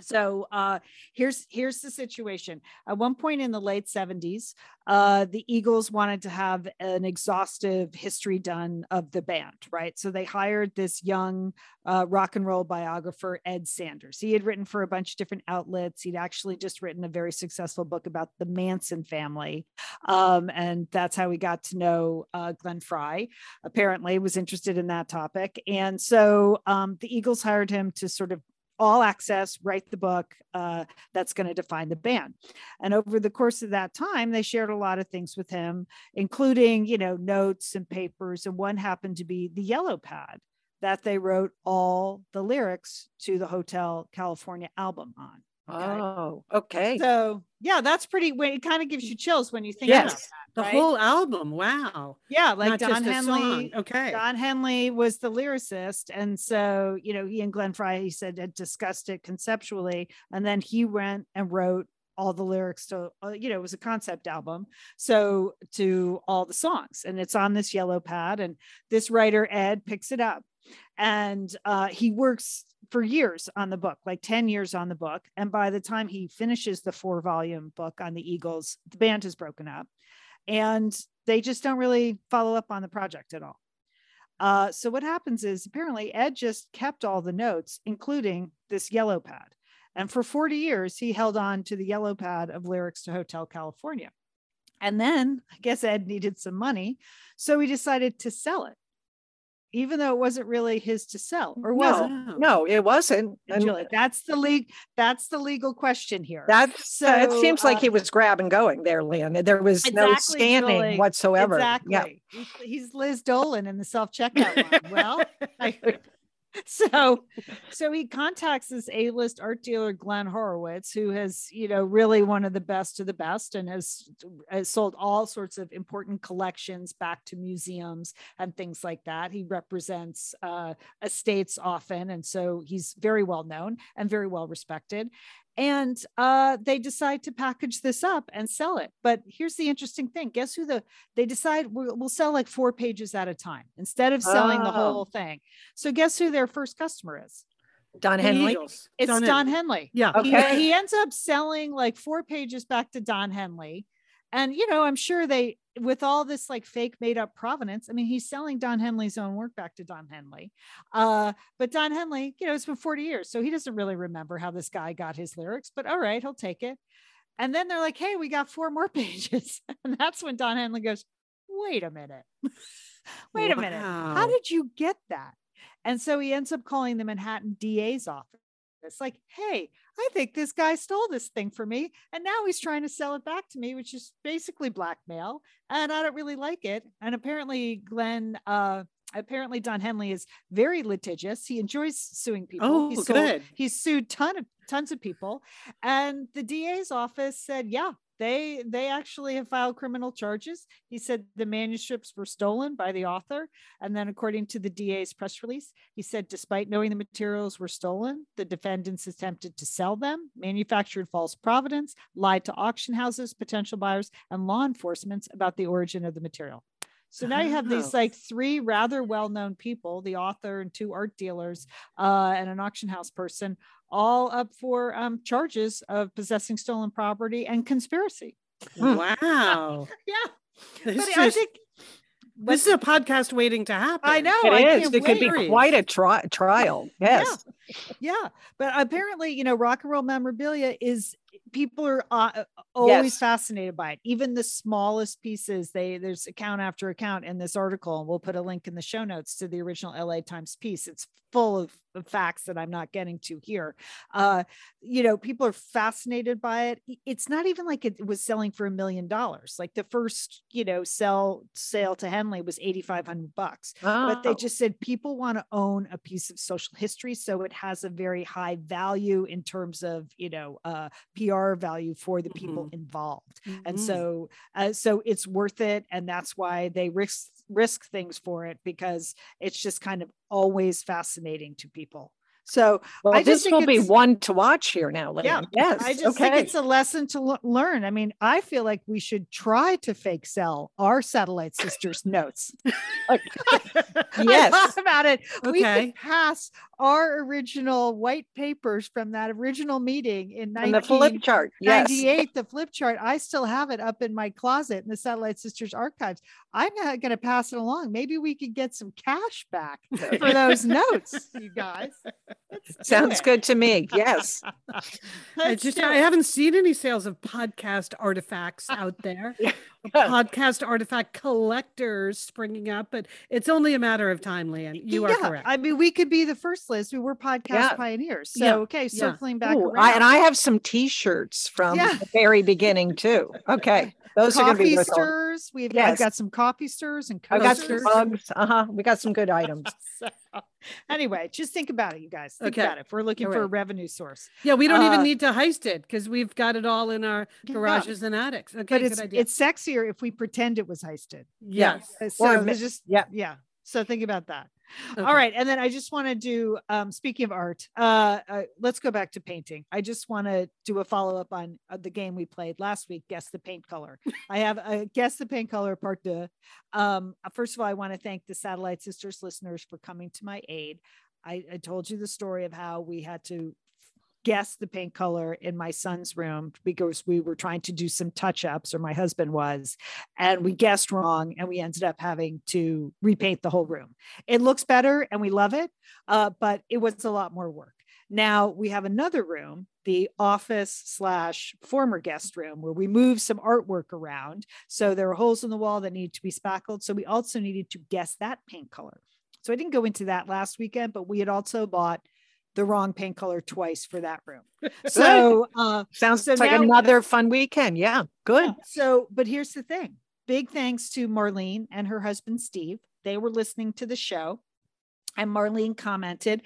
So uh, here's here's the situation. At one point in the late 70s, uh, the Eagles wanted to have an exhaustive history done of the band, right? So they hired this young uh, rock and roll biographer, Ed Sanders. He had written for a bunch of different outlets. He'd actually just written a very successful book about the Manson family, um, and that's how we got to know uh, Glenn Frey. Apparently, was interested in that topic, and so um, the Eagles hired him to sort of all access, write the book uh, that's going to define the band. And over the course of that time, they shared a lot of things with him, including, you know, notes and papers. And one happened to be the yellow pad that they wrote all the lyrics to the Hotel California album on. Oh, okay. So yeah, that's pretty. It kind of gives you chills when you think about Yes. The right? whole album. Wow. Yeah, like Not Don Henley. Okay. Don Henley was the lyricist. And so, you know, he and Glenn Frey, he said, had discussed it conceptually. And then he went and wrote all the lyrics to, uh, you know, it was a concept album. So to all the songs. And it's on this yellow pad. And this writer, Ed, picks it up. And uh, he works for years on the book, like 10 years on the book. And by the time he finishes the four volume book on the Eagles, the band has broken up and they just don't really follow up on the project at all. Uh, so what happens is apparently Ed just kept all the notes, including this yellow pad. And for 40 years, he held on to the yellow pad of lyrics to Hotel California. And then I guess Ed needed some money. So he decided to sell it, even though it wasn't really his to sell, or was it? No, it wasn't. And Julie, that's the league. That's the legal question here. that's uh, it So, seems like he uh, was grabbing going there, Lynn. There was no Exactly, scanning Julie. whatsoever. Exactly. Yeah. He's, he's Liz Dolan in the self checkout line. Well, I, so so he contacts this A-list art dealer Glenn Horowitz, who has you know really one of the best of the best, and has, has sold all sorts of important collections back to museums and things like that. He represents uh, estates often, and so he's very well known and very well respected and uh, they decide to package this up and sell it. But here's the interesting thing: guess who the they decide we'll, we'll sell like four pages at a time instead of selling the Oh. whole thing. So guess who their first customer is? Don Henley. Eagles. It's Don, Henley. Henley. Yeah. He- He, ends up selling like four pages back to Don Henley. And, you know, I'm sure they, with all this like fake made up provenance, I mean, he's selling Don Henley's own work back to Don Henley. Uh, but Don Henley, you know, it's been 40 years. So he doesn't really remember how this guy got his lyrics, but all right, he'll take it. And then they're like, hey, we got four more pages. And that's when Don Henley goes, wait a minute. wait a minute. How did you get that? And so he ends up calling the Manhattan DA's office. It's like, hey, I think this guy stole this thing from me. And now he's trying to sell it back to me, which is basically blackmail. And I don't really like it. And apparently, Glenn, uh, apparently Don Henley is very litigious. He enjoys suing people. Oh, He's good. He's sued ton of tons of people. And the DA's office said, yeah, they they actually have filed criminal charges. He said the manuscripts were stolen by the author. And then according to the DA's press release, he said despite knowing the materials were stolen, the defendants attempted to sell them, manufactured false providence, lied to auction houses, potential buyers, and law enforcement about the origin of the material. So now you have Oh. these like three rather well-known people, the author and two art dealers, uh, and an auction house person, all up for um, charges of possessing stolen property and conspiracy. Wow. Yeah, This, but is, I think this is a podcast waiting to happen. I know. It I is. It could be quite a tri- trial. Yes. yeah, but apparently, you know, rock and roll memorabilia is people are uh, always Yes. fascinated by it. Even the smallest pieces. They there's account after account in this article, and we'll put a link in the show notes to the original LA Times piece. It's full of, facts that I'm not getting to here. Uh, you know, people are fascinated by it. It's not even like it was selling for a million dollars. Like the first, you know, sell sale to Henley was 8,500 bucks but they Oh. just said people want to own a piece of social history so it has a very high value in terms of you know uh, pr value for the people involved. And Mhm. so uh, so it's worth it and that's why they risk risk things for it because it's just kind of always fascinating to people so well, I just this think will be one to watch here now. Lynn. Yeah, Yes. I just okay. think it's a lesson to l- learn. I mean, I feel like we should try to fake sell our satellite sisters notes. Yes. about it. We Okay. could pass our original white papers from that original meeting in and the flip chart. Yes. 1998, the flip chart. I still have it up in my closet in the Satellite Sisters archives. I'm not going to pass it along. Maybe we could get some cash back for those notes, you guys. Let's do Sounds good to me. Yes. I just I haven't seen any sales of podcast artifacts out there. Podcast artifact collectors springing up, but it's only a matter of time, Lian. You are Yeah, correct. I mean, we could be the first, list. We were podcast Yeah. pioneers. So, Yeah, okay, yeah. circling back Ooh, around. I, and I have some T-shirts from Yeah. the very beginning too. Okay, those are going to be coffee worth stirs. We've I've Yes. got some coffee stirs and I've got coasters. some mugs. Uh huh. We got some good items. So, anyway, just think about it, you guys. Think Okay. about it. If we're looking All for a revenue source, yeah, we don't Uh, even need to heist it because we've got it all in our Yeah. garages and attics. Okay, but good it's idea. It's sexier if we pretend it was heisted. yes. Uh, Or So mi- just yeah. yeah. So think about that. Okay. All right, and then I just want to do. Um, speaking of art, uh, uh, let's go back to painting. I just want to do a follow up on uh, the game we played last week. Guess the paint color. I have a guess the paint color part two. Um, first of all, I want to thank the Satellite Sisters listeners for coming to my aid. I, I told you the story of how we had to guess the paint color in my son's room because we were trying to do some touch ups, or my husband was, and we guessed wrong, and we ended up having to repaint the whole room. It looks better, and we love it, uh, but it was a lot more work. Now we have another room, the office slash former guest room, where we moved some artwork around. So there were holes in the wall that needed to be spackled. So we also needed to guess that paint color. So I didn't go into that last weekend, but we had also bought the wrong paint color twice for that room. So, uh, Sounds So like now- another fun weekend. Yeah, good. so, but here's the thing big thanks to Marlene and her husband, Steve. They were listening to the show, and Marlene commented.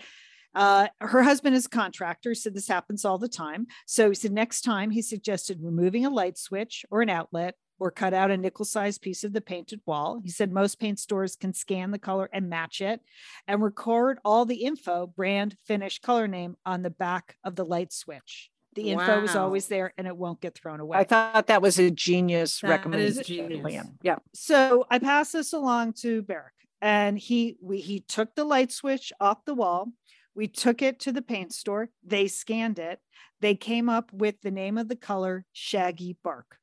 Uh, her husband is a contractor, said this happens all the time. So he said next time he suggested removing a light switch or an outlet or cut out a nickel sized piece of the painted wall. He said most paint stores can scan the color and match it and record all the info, brand, finish, color name on the back of the light switch. The info is always there and it won't get thrown away. I thought that was a genius That is recommendation. genius. Yeah. so I passed this along to Barrick, and he we he took the light switch off the wall. We took it to the paint store. They scanned it. They came up with the name of the color Shaggy Bark.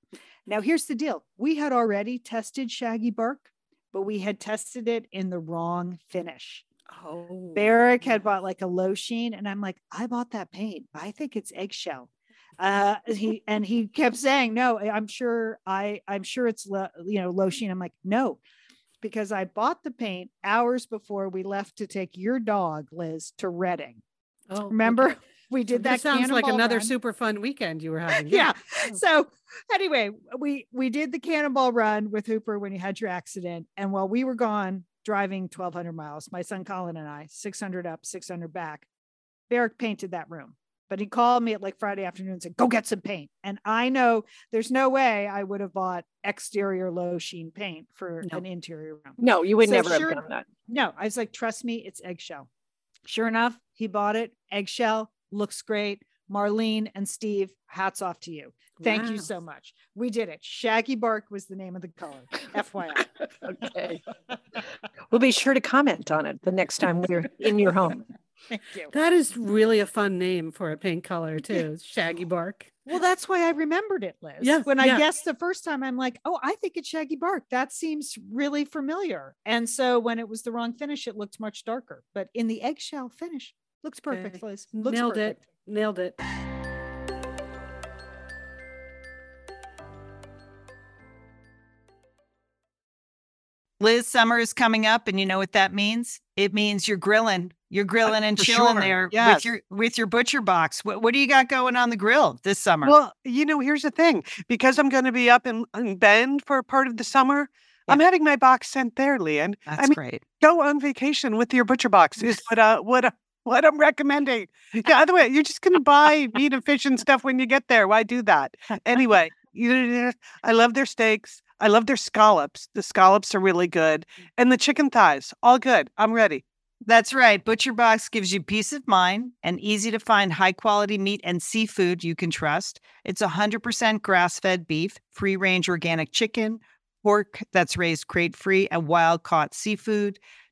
Now here's the deal: we had already tested Shaggy Bark, but we had tested it in the wrong finish. Oh, Barrick had bought like a low sheen, and I'm like, I bought that paint. I think it's eggshell. Uh, he and he kept saying, no, I'm sure I, I'm sure it's lo- you know low sheen. I'm like, no, because I bought the paint hours before we left to take your dog, Liz, to Redding. Oh, Remember. We did that. This sounds like another run. super fun weekend you were having. yeah. Oh. So anyway, we we did the cannonball run with Hooper when you had your accident, and while we were gone driving 1,200 miles, my son Colin and I, 600 up, 600 back, Barrick painted that room. But he called me at like Friday afternoon and said, "Go get some paint." And I know there's no way I would have bought exterior low sheen paint for No. an interior room. No, you would So never sure- have done that. No, I was like, trust me, it's eggshell. Sure enough, he bought it. Eggshell looks great. Marlene and Steve, hats off to you. Thank you so much. We did it. Shaggy Bark was the name of the color. FYI. Okay. we'll be sure to comment on it the next time we're in your home. Thank you. That is really a fun name for a paint color too. Shaggy bark. Well, that's why I remembered it, Liz. Yeah, When I yeah. guessed the first time, I'm like, oh, I think it's Shaggy Bark. That seems really familiar. And so when it was the wrong finish, it looked much darker. But in the eggshell finish, looks perfect, Okay. Liz. Looks Nailed perfect. it. Nailed it. Liz, summer is coming up, and you know what that means? It means you're grilling. You're grilling and for chilling sure. there Yes. with your with your butcher box. What, what do you got going on the grill this summer? Well, you know, here's the thing. Because I'm going to be up in, in Bend for part of the summer, I'm having my box sent there, Lian. That's I mean, great. go on vacation with your butcher box is what uh, what uh, what I'm recommending. Yeah, other way, you're just going to buy meat and fish and stuff when you get there. Why do that? Anyway, you, I love their steaks. I love their scallops. The scallops are really good, and the chicken thighs, all good. I'm ready. That's right. Butcher Box gives you peace of mind and easy to find high quality meat and seafood you can trust. It's 100% grass fed beef, free range organic chicken, pork that's raised crate free, and wild caught seafood.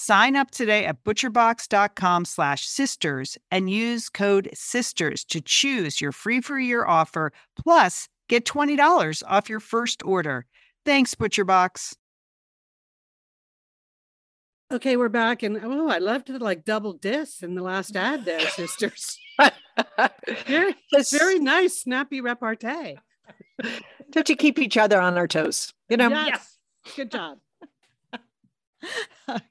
Sign up today at butcherbox.com slash sisters and use code sisters to choose your free for year offer plus get $20 off your first order. Thanks, ButcherBox. Okay, we're back, and oh, I loved the like double dis in the last ad there, sisters. very, very nice, snappy repartee. Don't you keep each other on our toes? You know, yes, good job. okay.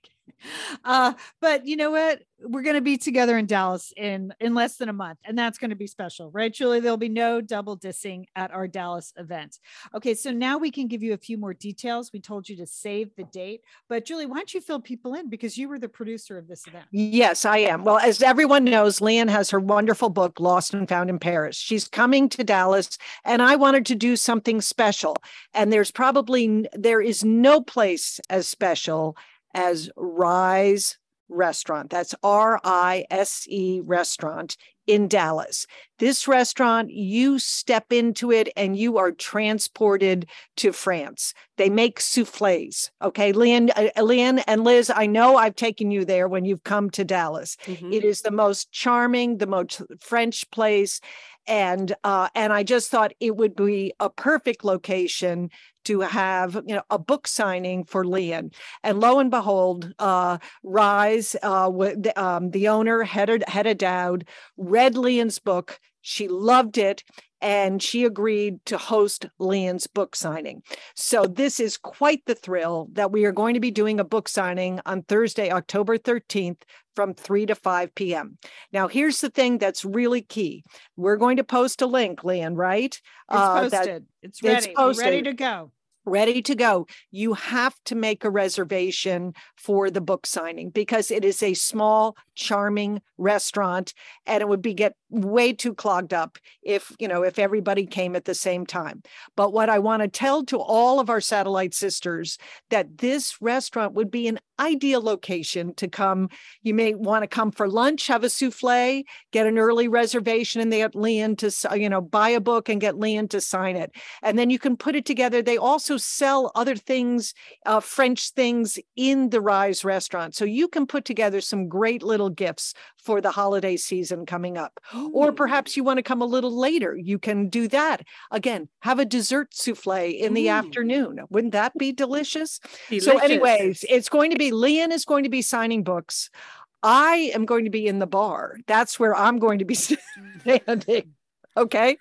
Uh, but you know what? We're going to be together in Dallas in in less than a month, and that's going to be special, right, Julie? There'll be no double dissing at our Dallas event. Okay, so now we can give you a few more details. We told you to save the date, but Julie, why don't you fill people in because you were the producer of this event? Yes, I am. Well, as everyone knows, Lian has her wonderful book, Lost and Found in Paris. She's coming to Dallas, and I wanted to do something special. And there's probably there is no place as special as Rise Restaurant. That's R I S E Restaurant in Dallas. This restaurant, you step into it and you are transported to France. They make souffles. Okay, Lian, uh, Lian and Liz, I know I've taken you there when you've come to Dallas. Mhm. It is the most charming, the most French place, and uh, and I just thought it would be a perfect location to have you know a book signing for Lian. And lo and behold, uh, Rise, uh, with the, um, the owner Hedda, Hedda Dowd, read Lian's book. She loved it. And she agreed to host Lian's book signing. So, this is quite the thrill that we are going to be doing a book signing on Thursday, October 13th from 3 to 5 p.m. Now, here's the thing that's really key. We're going to post a link, Lian, right? It's Uh, that- posted. it's it's ready. We're ready to go. Ready to go, you have to make a reservation for the book signing because it is a small, charming restaurant and it would be get way too clogged up if, you know, if everybody came at the same time. But what I want to tell to all of our satellite sisters that this restaurant would be an ideal location to come. You may want to come for lunch, have a souffle, get an early reservation and they get Lian to, you know, buy a book and get Lian to sign it and then you can put it together. They also sell other things, uh, French things in the Rise restaurant. So you can put together some great little gifts for the holiday season coming up. Or oh. perhaps you want to come a little later. You can do that. Again, have a dessert souffle in the Ooh. afternoon. Wouldn't that be delicious? So, anyways, it's going to be Lian is going to be signing books. I am going to be in the bar. That's where I'm going to be standing. Okay.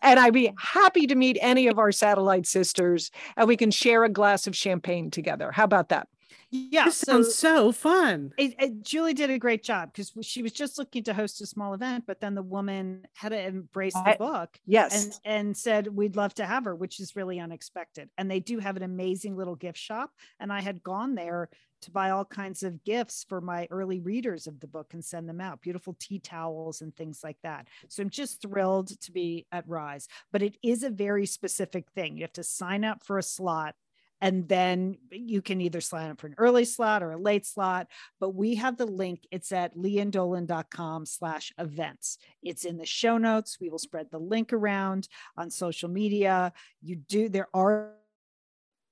And I'd be happy to meet any of our satellite sisters and we can share a glass of champagne together. How about that? Yeah. This So sounds so fun. it, it- Julie did a great job because she was just looking to host a small event, but then the woman had to embrace the book Yes. and and said we'd love to have her, which is really unexpected. And they do have an amazing little gift shop, and I had gone there to buy all kinds of gifts for my early readers of the book and send them out, beautiful tea towels and things like that. So I'm just thrilled to be at Rise, but it is a very specific thing. You have to sign up for a slot and then you can either sign up for an early slot or a late slot but we have the link. It's at liandolan.com slash events. It's in the show notes. We will spread the link around on social media. You do there are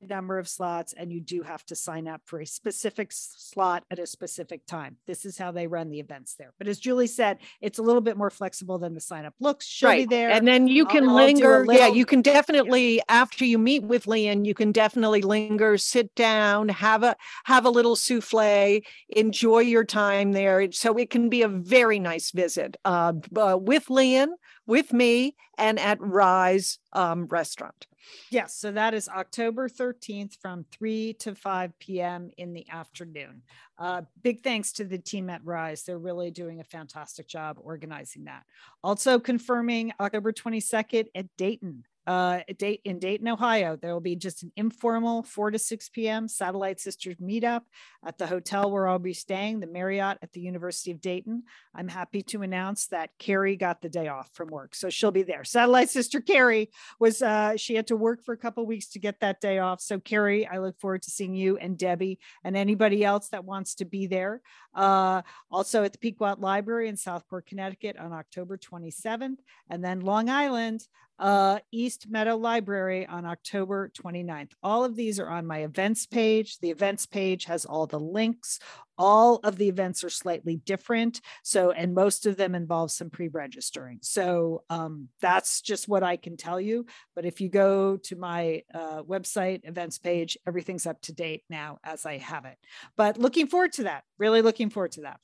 number of slots and you do have to sign up for a specific slot at a specific time this is how they run the events there but as julie said it's a little bit more flexible than the sign up looks she'll be there And then you I'll- can I'll linger. yeah, you can definitely after you meet with Lian, you can definitely linger, sit down, have a have a little souffle, enjoy your time there. So it can be a very nice visit uh, uh, with Lian, with me, and at Rise um, Restaurant. Yes, so that is October 13th from 3 to 5 p.m. in the afternoon. Uh, big thanks to the team at Rise. They're really doing a fantastic job organizing that. Also confirming October 22nd at Dayton. Uh, date in Dayton, Ohio. There will be just an informal 4 to 6 p.m. Satellite Sisters meetup at the hotel where I'll be staying, the Marriott at the University of Dayton. I'm happy to announce that Carrie got the day off from work, so she'll be there. Satellite Sister Carrie was uh, she had to work for a couple weeks to get that day off. So Carrie, I look forward to seeing you and Debbie and anybody else that wants to be there. Uh, also at the Pequot Library in Southport, Connecticut on October 27th, and then Long Island uh, East Meadow Library on October 29th. All of these are on my events page. The events page has all the links. All of the events are slightly different. So, and most of them involve some pre registering. So, um, that's just what I can tell you. But if you go to my uh, website events page, everything's up to date now as I have it. But looking forward to that. Really looking forward to that.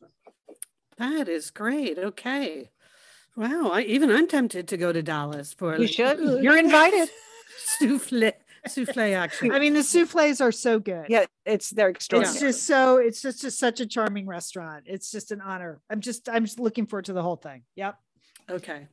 That is great. Okay. Wow. I, even I'm tempted to go to Dallas for You like, should. You're invited. souffle souffle action. I mean, the souffles are so good. Yeah, it's they're extraordinary. It's just so it's just, just such a charming restaurant. It's just an honor. I'm just I'm just looking forward to the whole thing. Yep. Okay.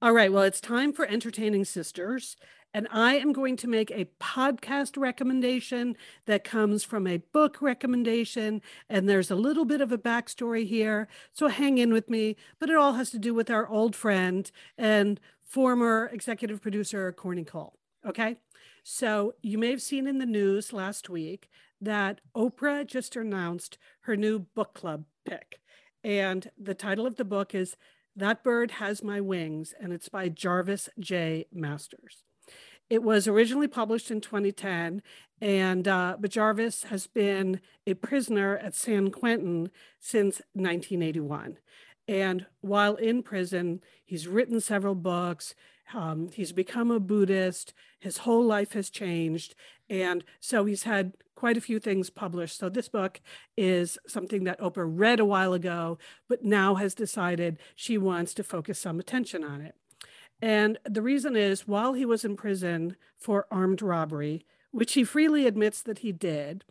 All right. Well, it's time for entertaining sisters. And I am going to make a podcast recommendation that comes from a book recommendation. And there's a little bit of a backstory here. So hang in with me. But it all has to do with our old friend and former executive producer, Corny Koehl. Okay. So you may have seen in the news last week that Oprah just announced her new book club pick. And the title of the book is That Bird Has My Wings, and it's by Jarvis J. Masters. It was originally published in 2010, and uh, but Jarvis has been a prisoner at San Quentin since 1981. And while in prison, he's written several books. Um, he's become a Buddhist. His whole life has changed. And so he's had quite a few things published. So this book is something that Oprah read a while ago, but now has decided she wants to focus some attention on it. And the reason is while he was in prison for armed robbery, which he freely admits that he did,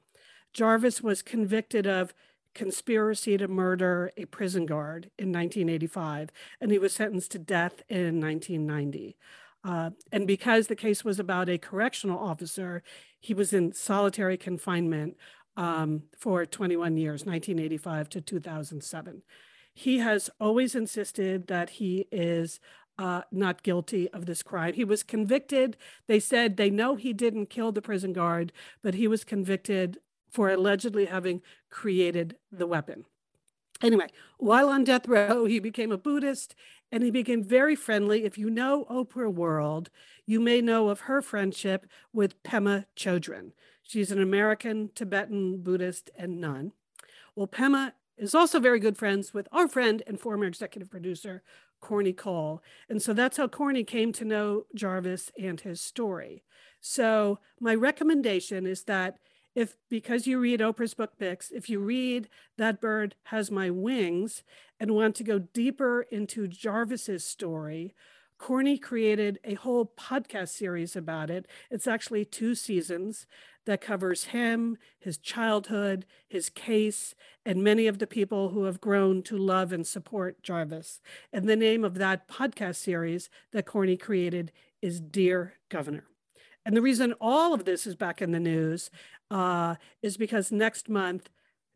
Jarvis was convicted of conspiracy to murder a prison guard in 1985, and he was sentenced to death in 1990. Uh, and because the case was about a correctional officer, he was in solitary confinement um, for 21 years, 1985 to 2007. He has always insisted that he is uh, not guilty of this crime. He was convicted. They said they know he didn't kill the prison guard, but he was convicted for allegedly having created the weapon. Anyway, while on death row, he became a Buddhist and he became very friendly. If you know Oprah World, you may know of her friendship with Pema Chodron. She's an American Tibetan Buddhist and nun. Well, Pema is also very good friends with our friend and former executive producer, Corny Koehl. And so that's how Corny came to know Jarvis and his story. So my recommendation is that if because you read Oprah's book picks, if you read That Bird Has My Wings and want to go deeper into Jarvis's story, Corny created a whole podcast series about it. It's actually two seasons that covers him, his childhood, his case, and many of the people who have grown to love and support Jarvis. And the name of that podcast series that Corny created is Dear Governor. And the reason all of this is back in the news uh, is because next month,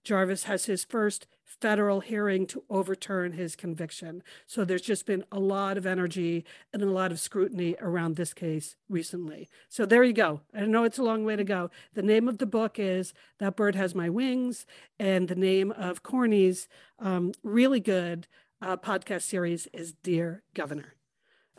Jarvis has his first federal hearing to overturn his conviction. So there's just been a lot of energy and a lot of scrutiny around this case recently. So there you go. I know it's a long way to go. The name of the book is That Bird Has My Wings, and the name of Corny's um, really good uh, podcast series is Dear Governor.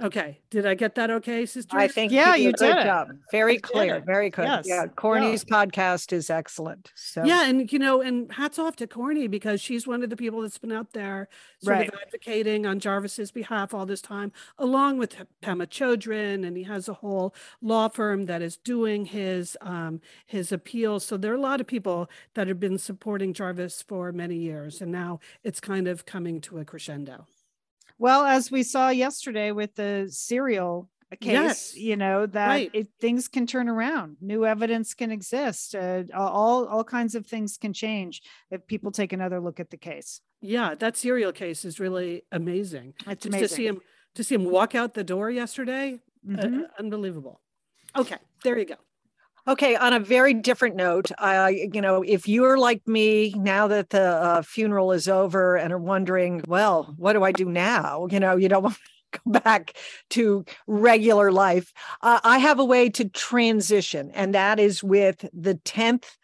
Okay. Did I get that okay, sister? I think Yeah, did you great did it. job. Very You did clear. it. Very good. Yes. Yeah. Corny's podcast is excellent. So Yeah, and you know, and hats off to Corny because she's one of the people that's been out there sort Right. of advocating on Jarvis's behalf all this time, along with Pema Chodron, and he has a whole law firm that is doing his um, his appeals. So there are a lot of people that have been supporting Jarvis for many years, and now it's kind of coming to a crescendo. Well, as we saw yesterday with the serial case, Yes. you know that Right. it, things can turn around. New evidence can exist. Uh, all all kinds of things can change if people take another look at the case. Yeah, that serial case is really amazing. It's Just to see him to see him walk out the door yesterday. Mhm. Uh, unbelievable. Okay, there you go. Okay, on a very different note, I, you know, if you're like me now that the uh, funeral is over and are wondering, well, what do I do now? You know, you don't want to go back to regular life. Uh, I have a way to transition, and that is with the 10th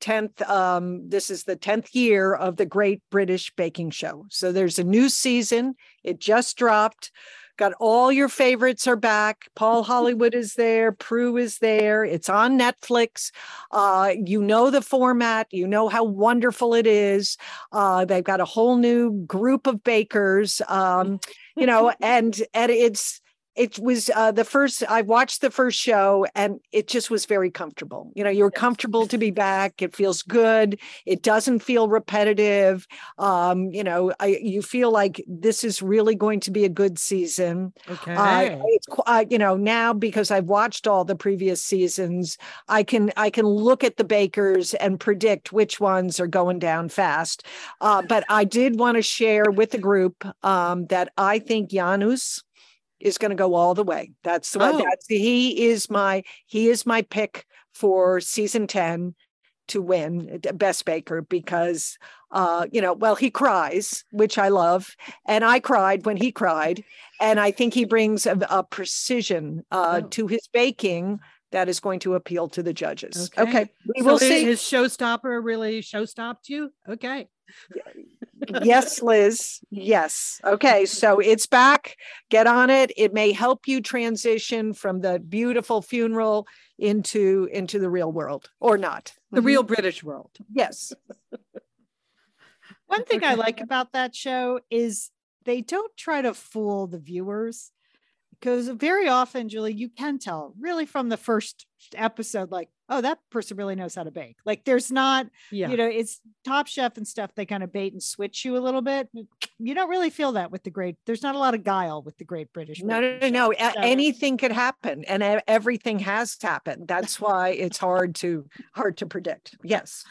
10th um this is the 10th year of the great british baking show so there's a new season it just dropped got all your favorites are back. Paul hollywood is there. Prue is there. It's on netflix. Uh you know the format. You know how wonderful it is. Uh they've got a whole new group of bakers. Um you know and and it's it was uh, the first i watched the first show and it just was very comfortable. You know you're comfortable to be back. It feels good. It doesn't feel repetitive. Um, you know I, you feel like this is really going to be a good season. Okay. uh, uh, you know now because I've watched all the previous seasons, I can I can look at the bakers and predict which ones are going down fast. Uh, but I did want to share with the group um, that I think Janusz is going to go all the way. That's the Oh. that's he is my he is my pick for season ten to win best baker because uh you know well he cries which i love and i cried when he cried and I think he brings a, a precision uh, Oh. to his baking that is going to appeal to the judges. Okay. Okay, we So will his- see. His showstopper really showstopped you. Okay. Yes, Liz. Yes. Okay, so it's back. Get on it. It may help you transition from the beautiful funeral into into the real world, or not. The real mm-hmm. British world. Yes. One thing I like about that show is they don't try to fool the viewers because very often, Julie, you can tell really from the first episode, like, oh, that person really knows how to bake. Like, there's not, Yeah. you know, it's Top Chef and stuff. They kind of bait and switch you a little bit. You don't really feel that with the great. There's not a lot of guile with the Great British. No, no, no, no. So- Anything could happen, and everything has happened. That's why it's hard to hard to predict. Yes.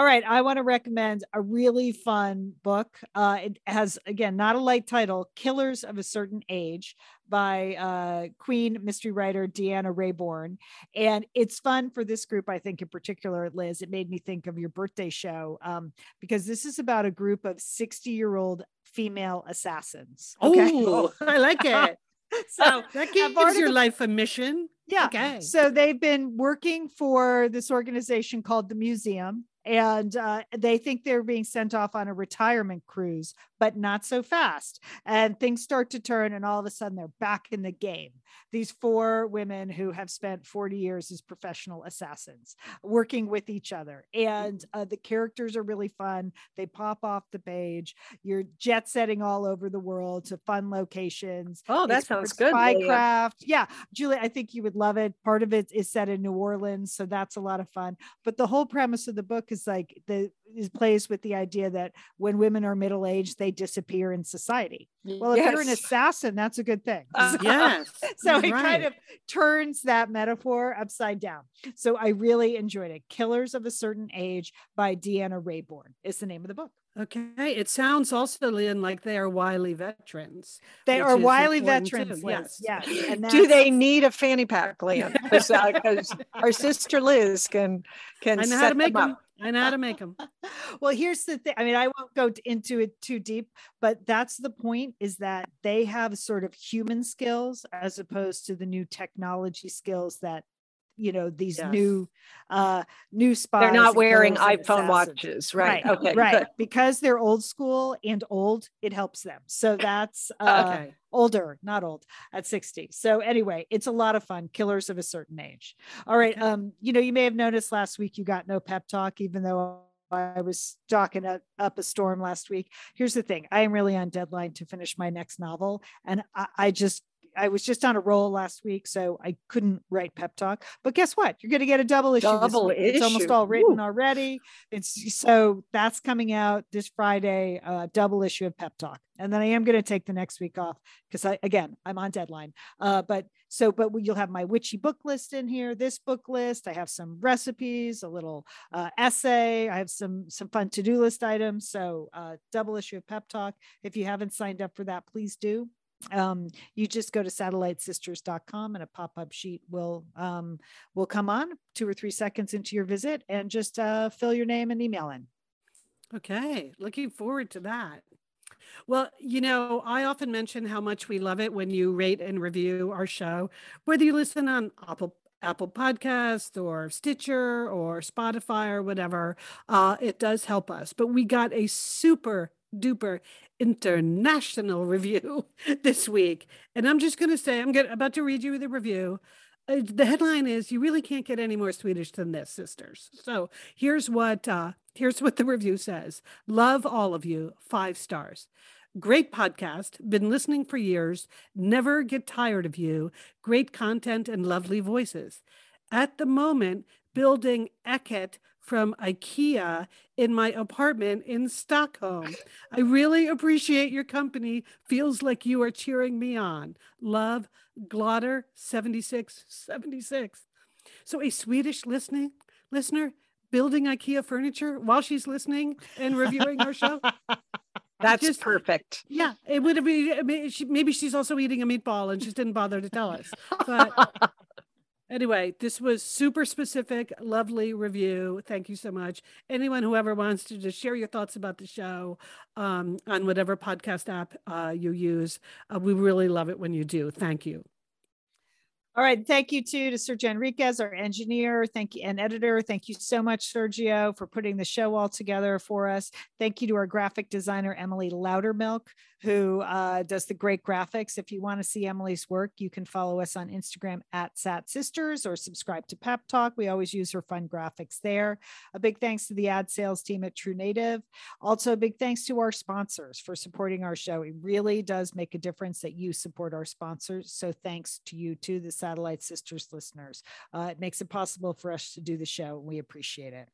All right, I want to recommend a really fun book. Uh, it has again not a light title, "Killers of a Certain Age" by uh, Queen mystery writer Deanna Raybourn, and it's fun for this group. I think in particular, Liz, it made me think of your birthday show um, because this is about a group of sixty-year-old female assassins. Okay, Oh, I like it. so That gives your the- life a mission. yeah, Okay. so they've been working for this organization called the Museum, and uh, they think they're being sent off on a retirement cruise, but not so fast. And things start to turn, and all of a sudden they're back in the game. These four women who have spent 40 years as professional assassins working with each other. And uh, the characters are really fun. They pop off the page. You're jet setting all over the world to fun locations. Oh, that It's sounds good. Spycraft. Yeah, Julie, I think you would love it. Part of it is set in New Orleans, so that's a lot of fun. But the whole premise of the book is like the is plays with the idea that when women are middle aged, they disappear in society. Well, if you're an assassin, that's a good thing. Uh, Yes. so it right. kind of turns that metaphor upside down. So I really enjoyed it. Killers of a Certain Age by Deanna Raybourn is the name of the book. Okay. It sounds also, Lynn, like they are wily veterans. They are wily important too, veterans. Yes. Yes. And Do they need a fanny pack, Lian? Because our sister Liz can can I know set how to make them them. up. I know how to make them. well here's the thing i mean i won't go into it too deep but that's the point is that they have sort of human skills as opposed to the new technology skills that you know these Yes. new uh new spies They're not wearing iPhone watches, right? right. Okay, right good. because they're old school and old it helps them so that's uh Okay. older not old at 60 so anyway it's a lot of fun killers of a certain age all right Okay. um you know you may have noticed last week you got no pep talk even though I was stalking up, up a storm last week. Here's the thing I am really on deadline to finish my next novel. And I, I just, I was just on a roll last week, so I couldn't write pep talk. But guess what? You're going to get a double issue. Double week. It's almost all written Woo. already. It's so that's coming out this Friday, uh, double issue of pep talk. And then I am going to take the next week off because I, again, I'm on deadline. Uh, but so, but you'll have my witchy book list in here, this book list. I have some recipes, a little uh, essay. I have some some fun to do list items. So, uh, double issue of pep talk. If you haven't signed up for that, please do. Um, you just go to satellitesisters.com and a pop-up sheet will um, will come on two or three seconds into your visit and just uh, fill your name and email in. Okay, looking forward to that. Well, you know, I often mention how much we love it when you rate and review our show, whether you listen on Apple Apple Podcast or Stitcher or Spotify or whatever. Uh, it does help us. But we got a super duper international review this week, and I'm just going to say I'm get, about to read you the review. Uh, the headline is "You really can't get any more Swedish than this, sisters." So here's what uh, here's what the review says: "Love all of you, five stars." Great podcast. Been listening for years. Never get tired of you. Great content and lovely voices. At the moment, building Eket from IKEA in my apartment in Stockholm. I really appreciate your company. Feels like you are cheering me on. Love, Glotter 7676. So a Swedish listening listener building IKEA furniture while she's listening and reviewing our show. That's Just- perfect. Yeah, it would have been. She, maybe she's also eating a meatball and just didn't bother to tell us. But anyway, this was super specific, lovely review. Thank you so much. Anyone who ever wants to just share your thoughts about the show um, on whatever podcast app uh, you use, uh, we really love it when you do. Thank you. All right. Thank you too to Sergio Enriquez, our engineer. Thank you and editor. Thank you so much, Sergio, for putting the show all together for us. Thank you to our graphic designer, Emily Loudermilk, who uh, does the great graphics. If you want to see Emily's work, you can follow us on Instagram at Sat Sisters or subscribe to Pep Talk. We always use her fun graphics there. A big thanks to the ad sales team at True Native. Also, a big thanks to our sponsors for supporting our show. It really does make a difference that you support our sponsors. So thanks to you too, the Satellite Sisters listeners. Uh, it makes it possible for us to do the show. and We appreciate it.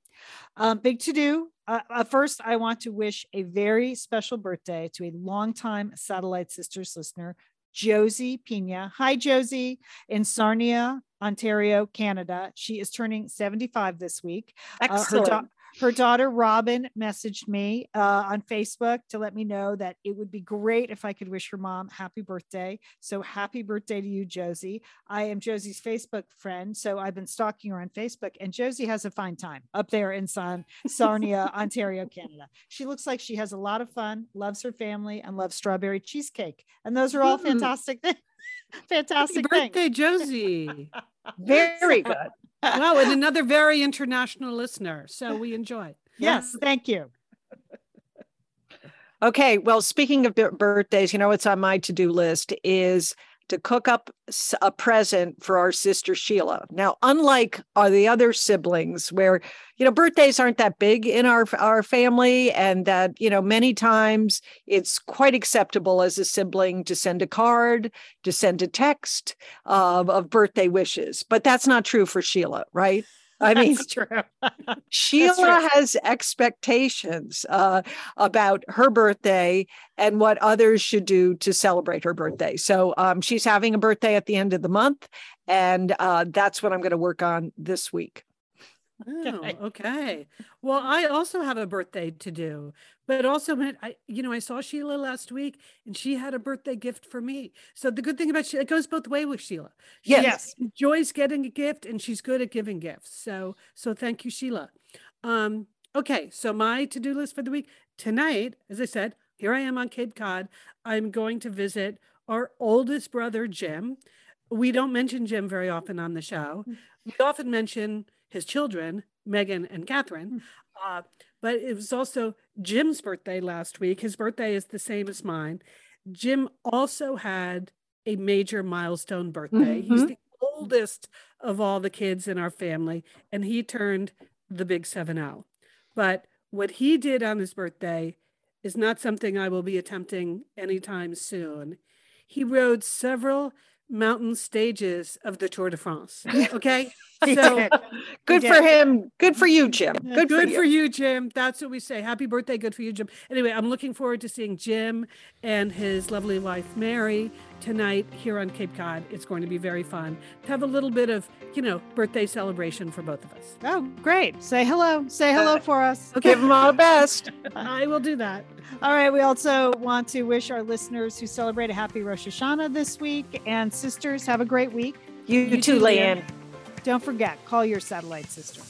Um, big to do. Uh, uh, first, I want to wish a very special birthday to a longtime Satellite Sisters listener, Josie Pina. Hi, Josie, in Sarnia, Ontario, Canada. She is turning 75 this week. Uh, her, Excellent. da- her daughter Robin messaged me uh, on Facebook to let me know that it would be great if I could wish her mom happy birthday. So happy birthday to you, Josie. I am Josie's Facebook friend, so I've been stalking her on Facebook, and Josie has a fine time up there in San- Sarnia, Ontario, Canada. She looks like she has a lot of fun, loves her family, and loves strawberry cheesecake, and those are all Mm. fantastic things. Happy Fantastic things. birthday, Josie. Very good. Wow, and another very international listener. So we enjoy. Yes, thank you. Okay. Well, speaking of birthdays, you know what's on my to do list is to cook up a present for our sister Sheila. Now, unlike uh, the other siblings, where you know birthdays aren't that big in our our family, and that you know many times it's quite acceptable as a sibling to send a card, to send a text of birthday wishes, but that's not true for Sheila, right? I mean, true. Sheila has expectations uh, about her birthday and what others should do to celebrate her birthday. So um, she's having a birthday at the end of the month, and uh, that's what I'm going to work on this week. Oh, okay. Well, I also have a birthday to do, but also when I, you know, I saw Sheila last week and she had a birthday gift for me. So the good thing about Sheila, it goes both way with Sheila. She Yes. enjoys getting a gift and she's good at giving gifts. So, so thank you, Sheila. Um, okay. So my to-do list for the week tonight, as I said, here I am on Cape Cod. I'm going to visit our oldest brother, Jim. We don't mention Jim very often on the show. We often mention his children, Megan and Catherine. Uh, but it was also Jim's birthday last week. His birthday is the same as mine. Jim also had a major milestone birthday. He's Mhm. the oldest of all the kids in our family, and he turned the big 7 0. But what he did on his birthday is not something I will be attempting anytime soon. He rode several mountain stages of the Tour de France. Okay. So Good for him. Good for you, Jim. Good, good for you. Jim. That's what we say. Happy birthday. Good for you, Jim. Anyway, I'm looking forward to seeing Jim and his lovely wife, Mary, tonight here on Cape Cod. It's going to be very fun to have a little bit of, you know, birthday celebration for both of us. Oh, great. Say hello. Say hello uh, for us. Give them all the best. I will do that. All right. We also want to wish our listeners who celebrate a happy Rosh Hashanah this week. And sisters, have a great week. You, You too, too, Lian. Lian. Don't forget, call your satellite sister.